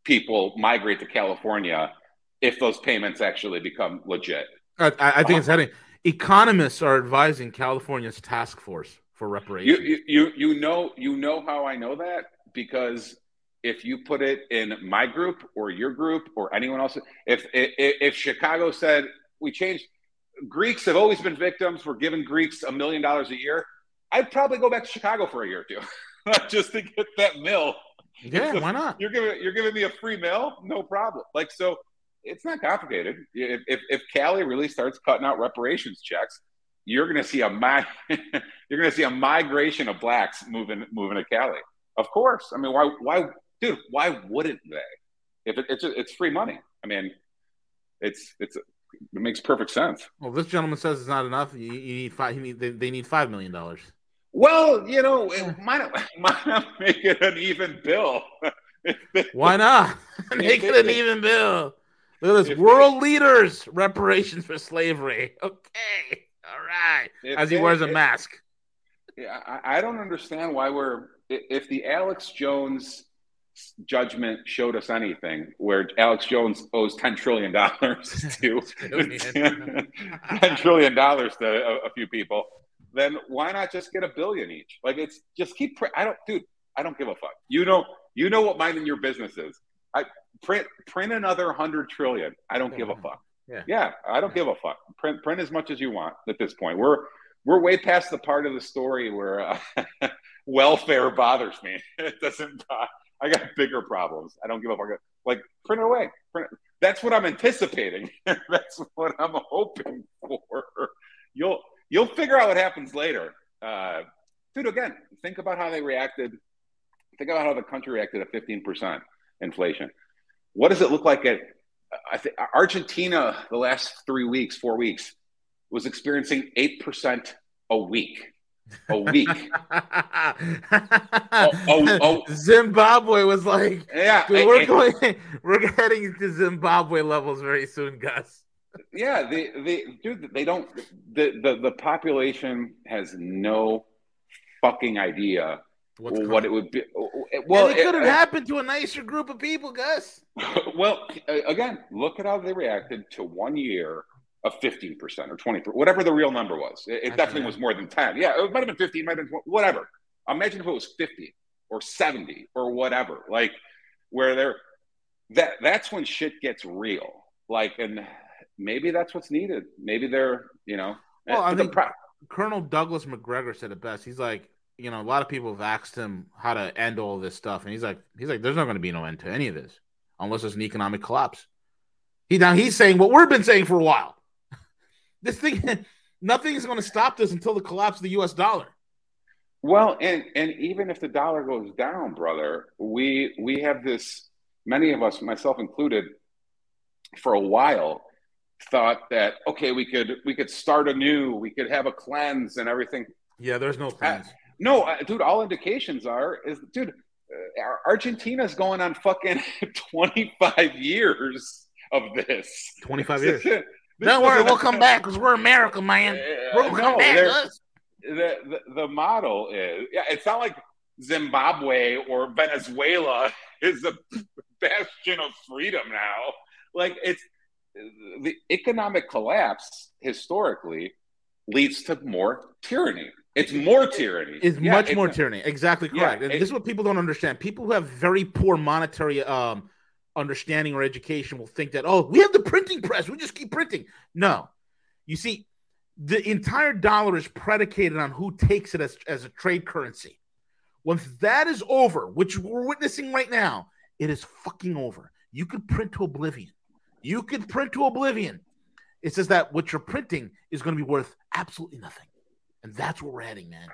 C: people migrate to California if those payments actually become legit.
A: I, I think it's heading. Economists are advising California's task force for reparations.
C: You, you, you know, you know how I know that because if you put it in my group or your group or anyone else, if if, if Chicago said we changed, Greeks have always been victims. We're giving Greeks a million dollars a year. I'd probably go back to Chicago for a year or two just to get that mill
A: yeah, a, why not?
C: You're giving you're giving me a free meal, no problem. Like so, it's not complicated. If if, if Cali really starts cutting out reparations checks, you're going to see a mi- you're going to see a migration of blacks moving moving to Cali. Of course, I mean, why why dude? Why wouldn't they? If it, it's it's free money, I mean, it's it's it makes perfect sense.
A: Well, this gentleman says it's not enough. You, you need five. You need, they, they need five million dollars.
C: Well, you know, might not, might not make it an even bill.
A: Why not make it an even bill? Look at this, world leaders reparations for slavery. Okay, all right. As he wears a mask.
C: Yeah, I, I don't understand why we're if the Alex Jones judgment showed us anything where Alex Jones owes $10 trillion to $10 trillion to a, a, few people then why not just get a billion each? Like it's just keep. I don't, dude. I don't give a fuck. You know, you know what minding your business is. I print print another hundred trillion. I don't give a fuck. Yeah, yeah I don't give a fuck. Print print as much as you want at this point. We're we're way past the part of the story where uh, welfare bothers me. It doesn't. Uh, I got bigger problems. I don't give a fuck. Like print it away. Print it. That's what I'm anticipating. That's what I'm hoping for. You'll You'll figure out what happens later. Uh, dude, again, think about how they reacted. Think about how the country reacted at 15% inflation. What does it look like at I think Argentina the last three weeks, four weeks, was experiencing 8% a week. A week.
A: oh, oh, oh, Zimbabwe was like,
C: yeah,
A: dude, we're going, we're heading to Zimbabwe levels very soon, Gus.
C: Yeah, the the dude, they don't. The the the population has no fucking idea
A: What's
C: what
A: coming.
C: it would be.
A: Well,
C: Well,
A: it could have happened to a nicer group of people, Gus.
C: well, again, look at how they reacted to one year of 15% or 20%, whatever the real number was. It, it definitely
A: right.
C: was more than 10. Yeah, it might have been 15, might have been 20, whatever. Imagine if it was 50 or 70 or whatever. Like where they're that that's when shit gets real. Like and maybe that's what's needed. Maybe they're, you know,
A: Well, I
C: eh,
A: think-
C: pro-
A: Colonel Douglas Macgregor said it best. He's like, you know, a lot of people have asked him how to end all this stuff, and he's like, he's like, there's not going to be no end to any of this unless there's an economic collapse. He now he's saying what we've been saying for a while. this thing, nothing's going to stop this until the collapse of the U.S. dollar.
C: Well, and and even if the dollar goes down, brother, we we have this. Many of us, myself included, for a while, thought that okay, we could we could start anew, we could have a cleanse and everything.
A: Yeah, there's no plans.
C: No, uh, dude, all indications are is dude, uh, Ar- Argentina's going on fucking twenty five years of this.
A: 25 years.
C: This
A: Don't worry, we'll come back because we're America, man.
C: Uh,
A: We're gonna come
C: no,
A: back.
C: they're- the, the the model is yeah it's not like zimbabwe or venezuela is a bastion of freedom now like it's the economic collapse historically leads to more tyranny it's more tyranny
A: It's
C: Yeah,
A: much
C: it's
A: more
C: not-
A: tyranny. Exactly
C: Yeah,
A: correct. and
C: it-
A: this is what people don't understand. People who have very poor monetary um, understanding or education will think that, oh, we have the printing press. We just keep printing. No. You see, the entire dollar is predicated on who takes it as, as a trade currency. Once that is over, which we're witnessing right now, it is fucking over. You could print to oblivion. You can print to oblivion. It says that what you're printing is going to be worth absolutely nothing. And that's where we're heading, man.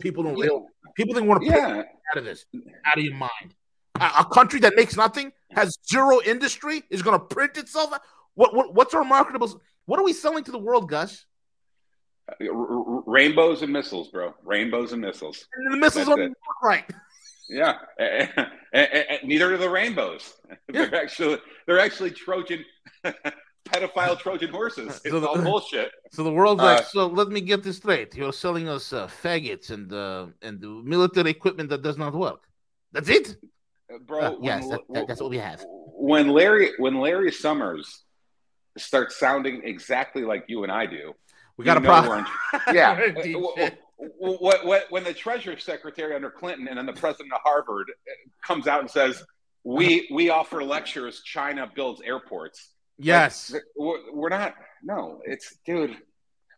A: People don't realize. People think want to print
C: yeah
A: out of this, out of your mind. A, a country that makes nothing, has zero industry, is going to print itself. What, what what's our marketable? What are we selling to the world, Gus?
C: Uh, r- rainbows and missiles bro rainbows and missiles
A: And the missiles
C: That's
A: don't
C: it.
A: work right.
C: Yeah, eh, eh, eh, neither are the rainbows.
A: Yeah.
C: They're actually they're actually Trojan pedophile Trojan horses. It's
A: So the-
C: all bullshit.
A: So the world's
C: Uh,
A: like, so let me get this straight. You're selling us uh, faggots and uh, and the military equipment that does not work. That's it.
C: Bro,
A: Uh,
C: when
A: yes, that- that- that's what we have.
C: When Larry when Larry Summers starts sounding exactly like you and I do,
A: We got a problem.
C: yeah.
A: Deep
C: Wh-
A: shit.
C: wh- What, what, when the Treasury Secretary under Clinton and then the President of Harvard comes out and says, "We we offer lectures. China builds airports."
A: Yes.
C: Like, we're, not. No, it's dude.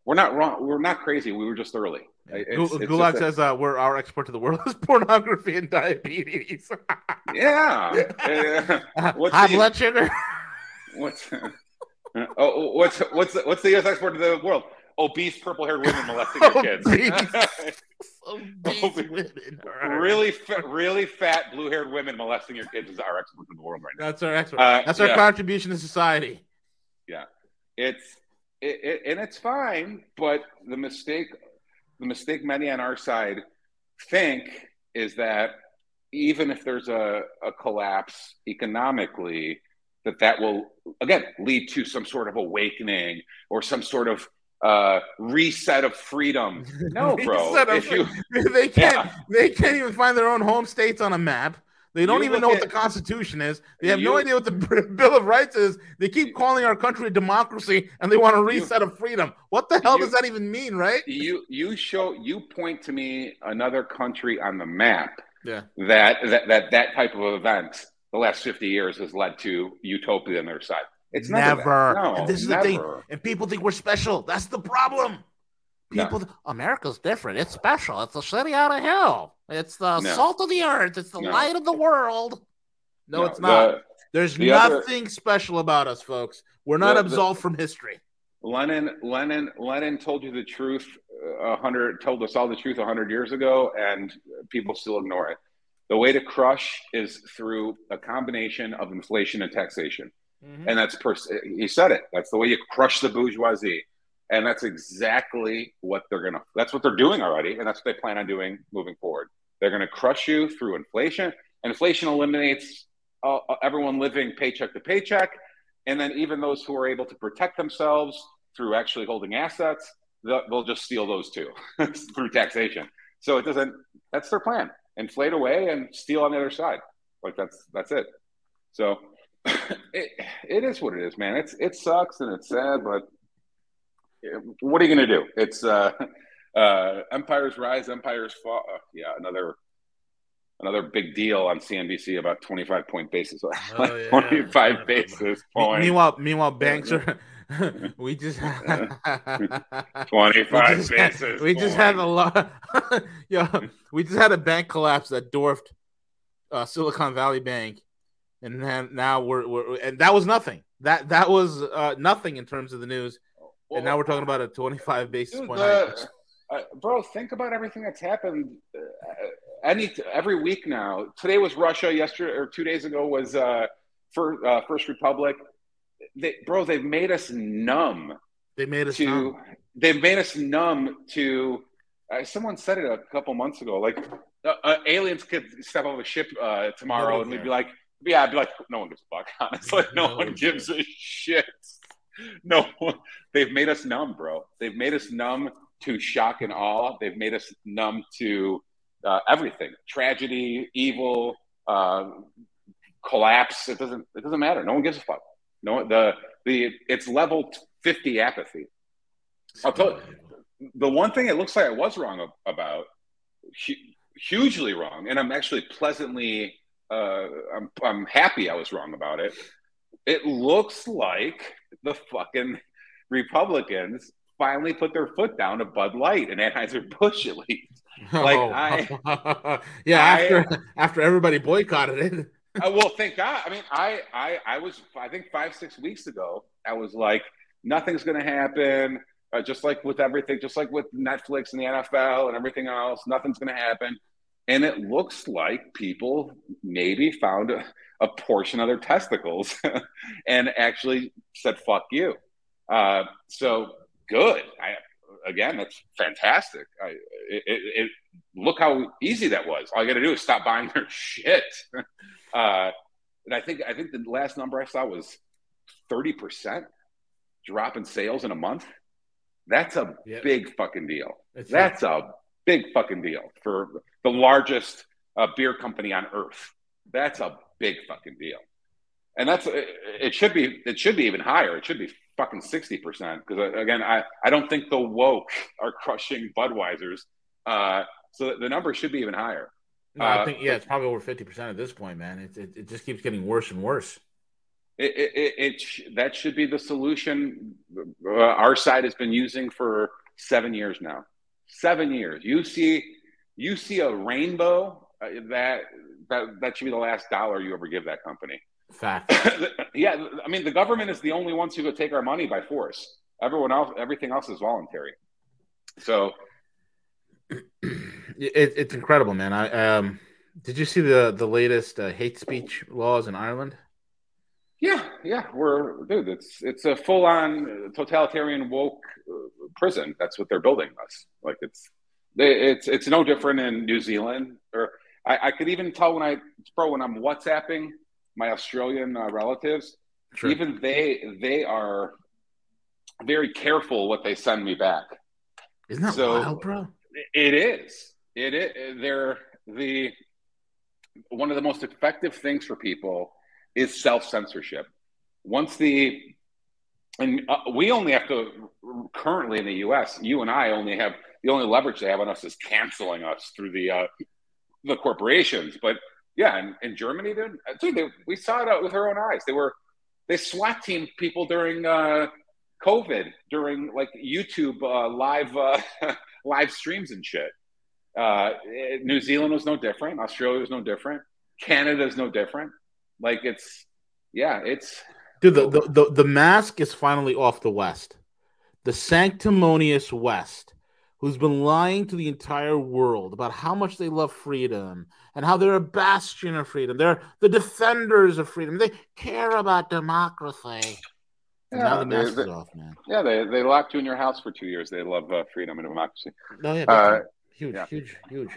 C: We're not wrong. We're not crazy. We were just early. It's-
A: Gu-
C: it's
A: Gulag
C: just a-
A: says uh, we're our export to the world is pornography and diabetes.
C: yeah. Yeah. What's
A: High blood sugar.
C: What's oh, what's what's what's the U.S. export to the world? Obese, purple-haired women molesting your kids.
A: Obese. Obese
C: Obese.
A: women.
C: really, fa- really fat, blue-haired women molesting your kids is our export to the world right now.
A: That's our export.
C: Uh,
A: That's our
C: yeah.
A: contribution to society.
C: Yeah, it's it, it, and it's fine, but the mistake, the mistake many on our side think is that even if there's a, a collapse economically, that that will again lead to some sort of awakening or some sort of uh, reset of freedom. No, bro. If you,
A: they can't.
C: Yeah.
A: They can't even find their own home states on a map. They don't
C: You
A: even know what the Constitution is. They have no idea what the Bill of Rights is. They keep calling our country a democracy, and they want a reset of freedom. What the hell
C: You-
A: does that even mean, right?
C: you you show you point to me another country on the map
A: Yeah.
C: that that that, that type of event the last 50 years has led to utopia on their side it's never, no
A: this is
C: never.
A: the thing. And people think we're special. That's the problem. People, America's different. It's special. It's the city on a hill. It's the
C: No.
A: salt of the earth. It's the
C: No.
A: light of the world. No, it's
C: the-
A: not. There's
C: the other-
A: nothing special about us, folks. We're not
C: The- the-
A: absolved from history.
C: Lenin, Lenin, Lenin told you the truth uh, a hundred, told us all the truth a hundred years ago, and people still ignore it. The way to crush is through a combination of inflation and taxation,
A: Mm-hmm.
C: and that's pers- he said it. That's the way you crush the bourgeoisie, and that's exactly what they're gonna. That's what they're doing already, and that's what they plan on doing moving forward. They're gonna crush you through inflation. Inflation eliminates uh, everyone living paycheck to paycheck and then even those who are able to protect themselves through actually holding assets, they'll just steal those too through taxation. So it doesn't. That's their plan: inflate away and steal on the other side. Like that's that's it. So it it is what it is, man. It's it sucks and it's sad, but what are you going to do? It's uh, uh, empires rise, empires fall. Uh, yeah, another another big deal on CNBC about 25 point basis. Oh, yeah. 25 basis points.
A: Meanwhile, meanwhile, banks are. we just
C: 25
A: we just
C: basis.
A: Had, we just had a lot. yeah, we just had a bank collapse that dwarfed uh, Silicon Valley Bank, and then now we're, we're and that was nothing. That that was uh, nothing in terms of the news, well, and now we're talking about a 25 basis
C: dude,
A: point.
C: The, uh, bro, think about everything that's happened. Uh, any every week now. Today was Russia. Yesterday or two days ago was uh, for, uh, First Republic. They, bro, they've made us numb.
A: They made us
C: to.
A: numb.
C: They've made us numb to. Uh, someone said it a couple months ago. Like uh, uh, aliens could step off a ship uh, tomorrow, and we'd be like, "Yeah," I'd be like, "No one gives a fuck." Honestly, no, no one gives a shit. No one. They've made us numb, bro. They've made us numb to shock and awe. They've made us numb to uh, everything: tragedy, evil, uh, collapse. It doesn't. It doesn't matter. No one gives a fuck. No, the the it's level fifty apathy. I'll tell you, the one thing it looks like I was wrong about, hugely wrong, and I'm actually pleasantly, uh, I'm I'm happy I was wrong about it. It looks like the fucking Republicans finally put their foot down to Bud Light and Anheuser Busch at least. Like
A: Oh.
C: I,
A: yeah,
C: I-
A: after after everybody boycotted it.
C: uh, well, thank God. I mean, I, I, I was, I think five, six weeks ago, I was like, nothing's going to happen. Uh, just like with everything, just like with Netflix and the NFL and everything else, nothing's going to happen. And it looks like people maybe found a, a portion of their testicles and actually said, fuck you. Uh, so good. I, again, that's fantastic. I, it, it, look how easy that was. All you got to do is stop buying their shit. Uh, and I think I think the last number I saw was thirty percent drop in sales in a month. That's a
A: Yep.
C: big fucking deal.
A: It's
C: That's a big fucking deal for the largest uh, beer company on earth. That's a big fucking deal. And that's it, should be it should be even higher. It should be fucking sixty percent because again, I I don't think the woke are crushing Budweisers. Uh, so the number should be even higher.
A: No, I
C: Uh,
A: think yeah, it's probably over fifty percent at this point, man. It, it it just keeps getting worse and worse.
C: It, it, it, it sh- that should be the solution uh, our side has been using for seven years now. Seven years. You see, you see a rainbow. Uh, that that that should be the last dollar you ever give that company.
A: Fact.
C: yeah, I mean the government is the only ones who could take our money by force. Everyone else, everything else is voluntary. So
A: it, it's incredible, man. I um, did you see the the latest uh, hate speech laws in Ireland?
C: Yeah, yeah, we're dude. It's it's a full on totalitarian woke uh, prison. That's what they're building us. Like it's it's it's no different in New Zealand. Or I, I could even tell when I bro when I'm WhatsApping my Australian uh, relatives,
A: Sure.
C: even they they are very careful what they send me back.
A: Isn't that
C: so-
A: wild, bro?
C: It is. It is. They're the one of the most effective things for people is self censorship. Once the and uh, we only have to currently in the U.S. You and I only have the only leverage they have on us is canceling us through the uh, the corporations. But yeah, in, in Germany, dude, they, we saw it out with our own eyes. They were they SWAT teamed people during uh, COVID, during like YouTube uh, live uh, live streams and shit. Uh, eh, New Zealand was no different. Australia was no different. Canada is no different. Like it's, yeah, it's
A: Dude, the, the, the, the mask is finally off the West. The sanctimonious West, who's been lying to the entire world about how much they love freedom and how they're a bastion of freedom. They're the defenders of freedom. They care about democracy. And now
C: Yeah,
A: the mask
C: they-
A: is off, man.
C: yeah. They they locked you in your house for two years. They love uh, freedom and democracy.
A: No, yeah,
C: Uh,
A: huge,
C: yeah.
A: huge, huge.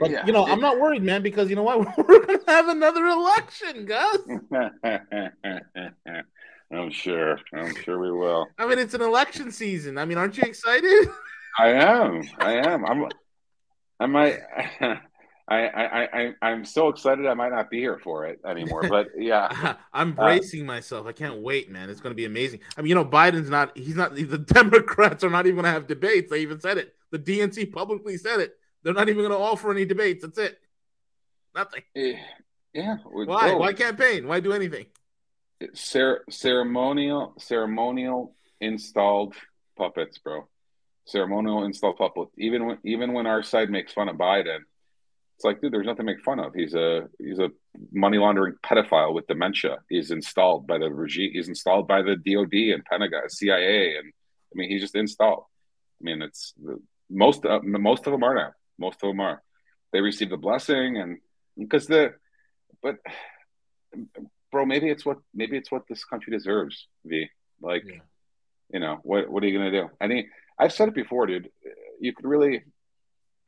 A: But
C: Yeah.
A: you know, I'm not worried, man, because you know what? We're gonna have another election, Gus.
C: I'm sure. I'm sure we will.
A: I mean, it's an election season. I mean, aren't you excited?
C: I am. I am. I'm. I might. I, I, I, I'm so excited. I might not be here for it anymore. But yeah,
A: I'm
C: Uh,
A: bracing myself. I can't wait, man. It's going to be amazing. I mean, you know, Biden's not. He's not. The Democrats are not even going to have debates. They even said it. The DNC publicly said it. They're not even going to offer any debates. That's it. Nothing.
C: Eh, yeah.
A: Why? Why campaign? Why do anything?
C: cer- ceremonial, ceremonial installed puppets, bro. Ceremonial installed puppets. Even when, even when our side makes fun of Biden, it's like, dude, there's nothing to make fun of. He's a he's a money laundering pedophile with dementia. He's installed by the regime. He's installed by the DoD and Pentagon, CIA, and I mean, he's just installed. I mean, it's the most uh, most of them are now. Most of them are. They receive the blessing, and because the, but, bro, maybe it's what maybe it's what this country deserves. V like,
A: Yeah.
C: you know, what what are you gonna do? I mean, I've said it before, dude. You could really.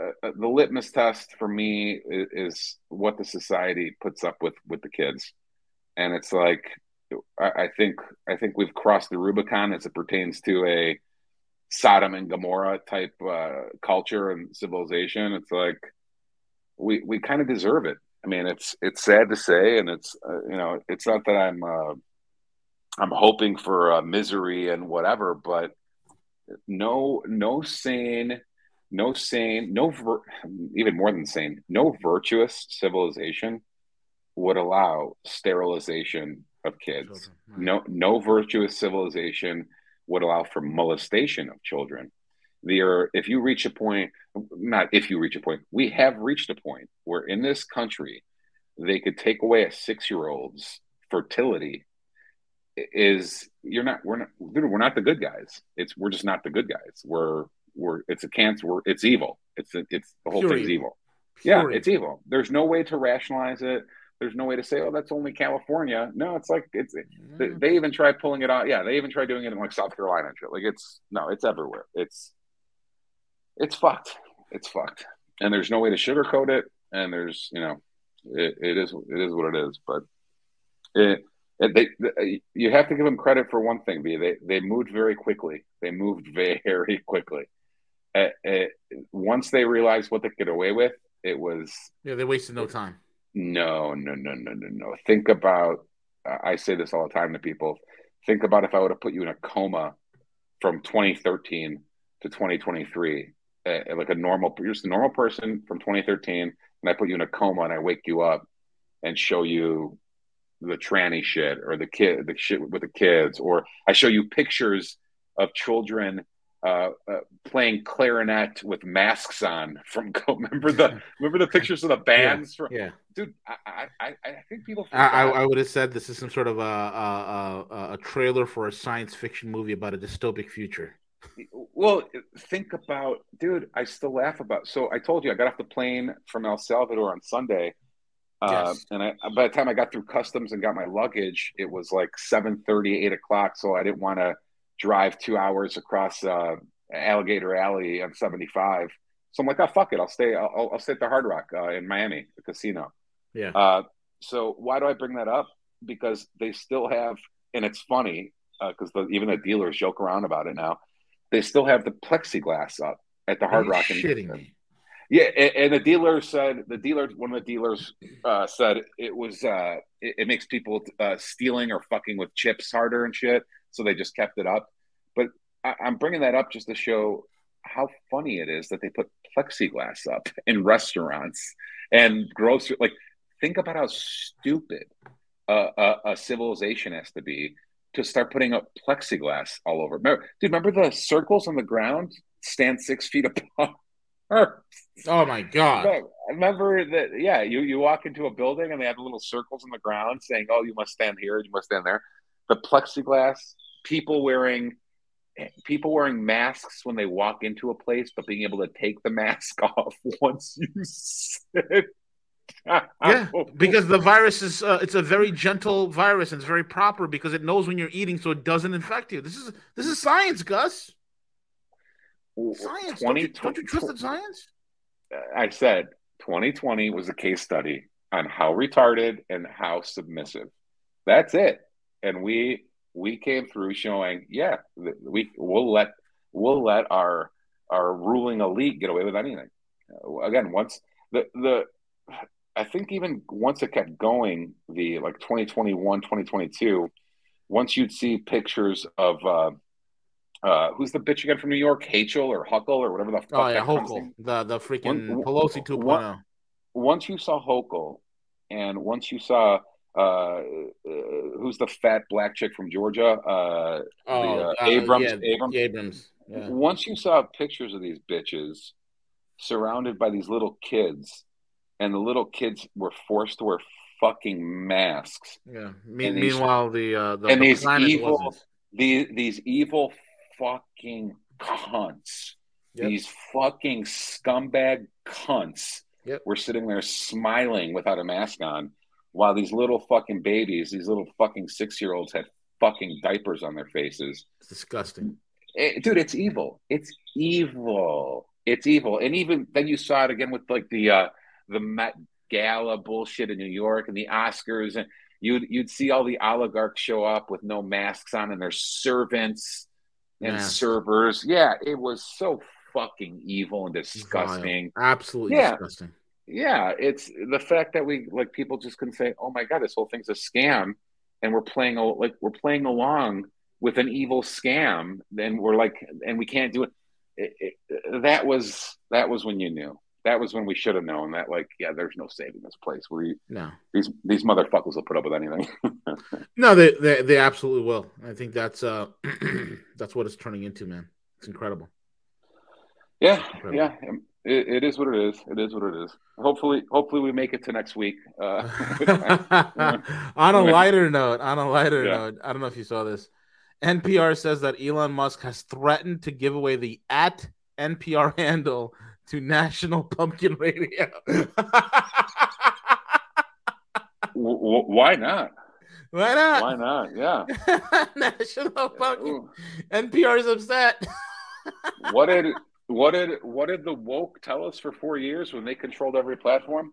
C: Uh, uh, the litmus test for me is, is what the society puts up with with the kids, and it's like I, I think I think we've crossed the Rubicon as it pertains to a Sodom and Gomorrah type uh, culture and civilization. It's like we we kind of deserve it. I mean, it's it's sad to say, and it's uh, you know, it's not that I'm uh, I'm hoping for uh, misery and whatever, but no no sane, no sane, no vir- even more than sane, no virtuous civilization would allow sterilization of kids. No no virtuous civilization would allow for molestation of children. There, if you reach a point, not if you reach a point, we have reached a point where in this country they could take away a six-year-old's fertility. Is you're not we're not we're not the good guys. It's we're just not the good guys. We're we're it's a cancer. We're, it's evil. It's a, it's the whole
A: Pure
C: thing's
A: evil.
C: evil. Yeah,
A: Pure
C: it's evil. There's no way to rationalize it. There's no way to say, oh, that's only California. No, it's like it's they,
A: Mm.
C: they even try pulling it out. Yeah, they even try doing it in like South Carolina and shit. Like it's no, it's everywhere. It's it's fucked. It's fucked. And there's no way to sugarcoat it. And there's you know, it, it is it is what it is. But it they, they you have to give them credit for one thing. B they they moved very quickly. They moved very quickly. Uh, uh, once they realized what they could get away with, it was
A: Yeah, they wasted no time.
C: no, no, no, no, no, no. Think about, uh, I say this all the time to people. Think about if I would have put you in a coma from 2013 to 2023, uh, like a normal, you're just a normal person from 2013, and I put you in a coma and I wake you up and show you the tranny shit or the kid, the shit with the kids, or I show you pictures of children uh, uh, playing clarinet with masks on from remember the remember the pictures of the bands from
A: Yeah,
C: dude I, I I I think people
A: I, I. I would have said this is some sort of a, a a a trailer for a science fiction movie about a dystopic future.
C: well think about dude I still laugh about so I told you I got off the plane from El Salvador on Sunday uh,
A: Yes.
C: and I, by the time I got through customs and got my luggage it was like 7 8 o'clock so I didn't want to drive two hours across uh, Alligator Alley on 75 so I'm like oh fuck it I'll stay I'll, I'll stay at the Hard Rock uh, in Miami the casino
A: Yeah,
C: Uh, so why do I bring that up? Because they still have, and it's funny because the, even the dealers joke around about it now. They still have the plexiglass up at the Hard Rock.
A: shitting me.
C: Yeah, and, and the dealer said the dealer, one of the dealers uh, said it was uh, it, it makes people uh, stealing or fucking with chips harder and shit. So they just kept it up. But I, I'm bringing that up just to show how funny it is that they put plexiglass up in restaurants and grocery. Like, think about how stupid a, a civilization has to be to start putting up plexiglass all over. Remember, dude, remember the circles on the ground stand six feet apart?
A: Oh my god!
C: No, I remember that. Yeah, you you walk into a building and they have little circles on the ground saying, "Oh, you must stand here, you must stand there." The plexiglass, people wearing people wearing masks when they walk into a place, but being able to take the mask off once you sit.
A: Yeah, because the virus is uh, it's a very gentle virus and it's very proper because it knows when you're eating so it doesn't infect you. This is this is science, Gus. Science. Don't you, don't you trust the science?
C: I said 2020 was a case study on how retarded and how submissive. That's it. And we we came through showing, yeah, we we'll let we'll let our our ruling elite get away with anything. Again, once the the I think even once it kept going, the like 2021, 2022, once you'd see pictures of uh, uh, who's the bitch again from New York, Hachel or Huckle or whatever the fuck.
A: Oh yeah, Hochul, the the freaking one, Pelosi 2.0. One,
C: once you saw Hochul, and once you saw uh, uh, who's the fat black chick from Georgia, uh, oh, the, uh, uh, Abrams,
A: yeah,
C: Abrams,
A: Abrams. Yeah.
C: Once you saw pictures of these bitches surrounded by these little kids, and the little kids were forced to wear fucking masks.
A: Yeah. Me- meanwhile, the uh, the,
C: and
A: the
C: these evil, these these evil fucking cunts, yep. these fucking scumbag cunts,
A: yep.
C: were sitting there smiling without a mask on, while these little fucking babies, these little fucking six year olds, had fucking diapers on their faces.
A: It's disgusting.
C: It, dude, it's evil. It's evil. It's evil. And even then you saw it again with like the uh the Met Gala bullshit in New York and the Oscars and you'd you'd see all the oligarchs show up with no masks on and their servants and yeah. servers. Yeah, it was so fucking evil and disgusting.
A: Vile. Absolutely yeah. disgusting.
C: Yeah, it's the fact that we like people just can say, "Oh my god, this whole thing's a scam," and we're playing like we're playing along with an evil scam and we're like and we can't do it. It, it. that was that was when you knew that was when we should have known that like yeah there's no saving this place. We
A: no.
C: these these motherfuckers will put up with anything.
A: No they, they they absolutely will. I think that's uh that's what it's turning into man. It's incredible.
C: Yeah incredible. yeah. It, it is what it is. It is what it is. Hopefully hopefully we make it to next week. Uh
A: on a lighter note on a lighter yeah. note i don't know if you saw this. NPR says that Elon Musk has threatened to give away the at NPR handle to National Pumpkin Radio.
C: w- why not?
A: Why not?
C: Why not? Yeah.
A: National Pumpkin. NPR is upset.
C: what did what did what did the woke tell us for four years when they controlled every platform?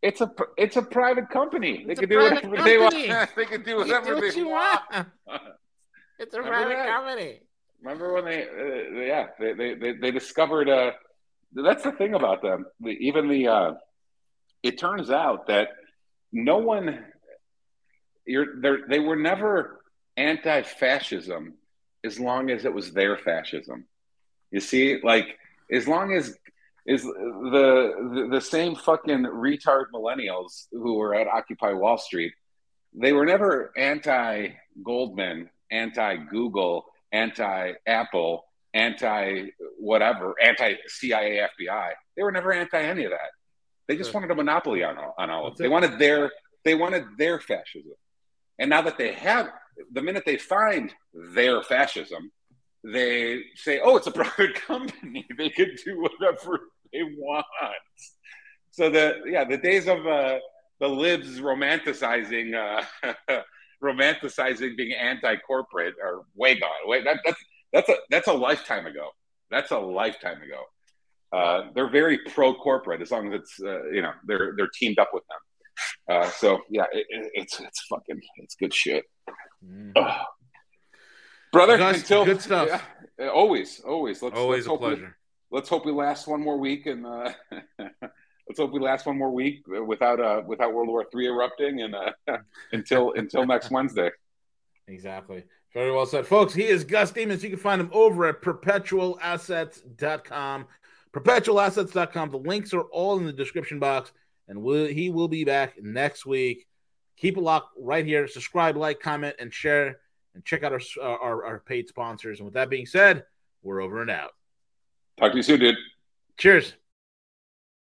C: It's a it's a private company. They can do whatever company. they want. they can do whatever do what they want. want.
A: It's a Remember private that? company.
C: Remember when they, uh, yeah, they, they, they, they discovered, uh, that's the thing about them. The, even the, uh, it turns out that no one, you're, they were never anti fascism as long as it was their fascism. You see, like, as long as is the, the the same fucking retard millennials who were at Occupy Wall Street, they were never anti Goldman anti Google, anti Apple, anti whatever, anti CIA, FBI. They were never anti any of that. They just wanted a monopoly on all, on all of it. They wanted their they wanted their fascism. And now that they have, the minute they find their fascism, they say, "Oh, it's a private company. They can do whatever they want." So the yeah, the days of uh, the libs romanticizing uh, romanticizing being anti-corporate are way gone. Wait, that, that's that's a that's a lifetime ago. That's a lifetime ago. Uh, they're very pro-corporate as long as it's uh, you know they're they're teamed up with them. Uh, so yeah, it, it's it's fucking it's good shit. Mm. Brother, Gus, until
A: good stuff.
C: Yeah, always, always.
A: Let's always
C: let's
A: a pleasure.
C: We, let's hope we last one more week and uh, let's hope we last one more week without uh without World War Three erupting and uh, until until next Wednesday.
A: Exactly. Very well said, folks. He is Gus Demos. You can find him over at perpetualassets.com. Perpetualassets.com. The links are all in the description box, and we'll, he will be back next week. Keep a lock right here. Subscribe, like, comment, and share, and check out our, our, our paid sponsors. And with that being said, we're over and out.
C: Talk to you soon, dude.
A: Cheers.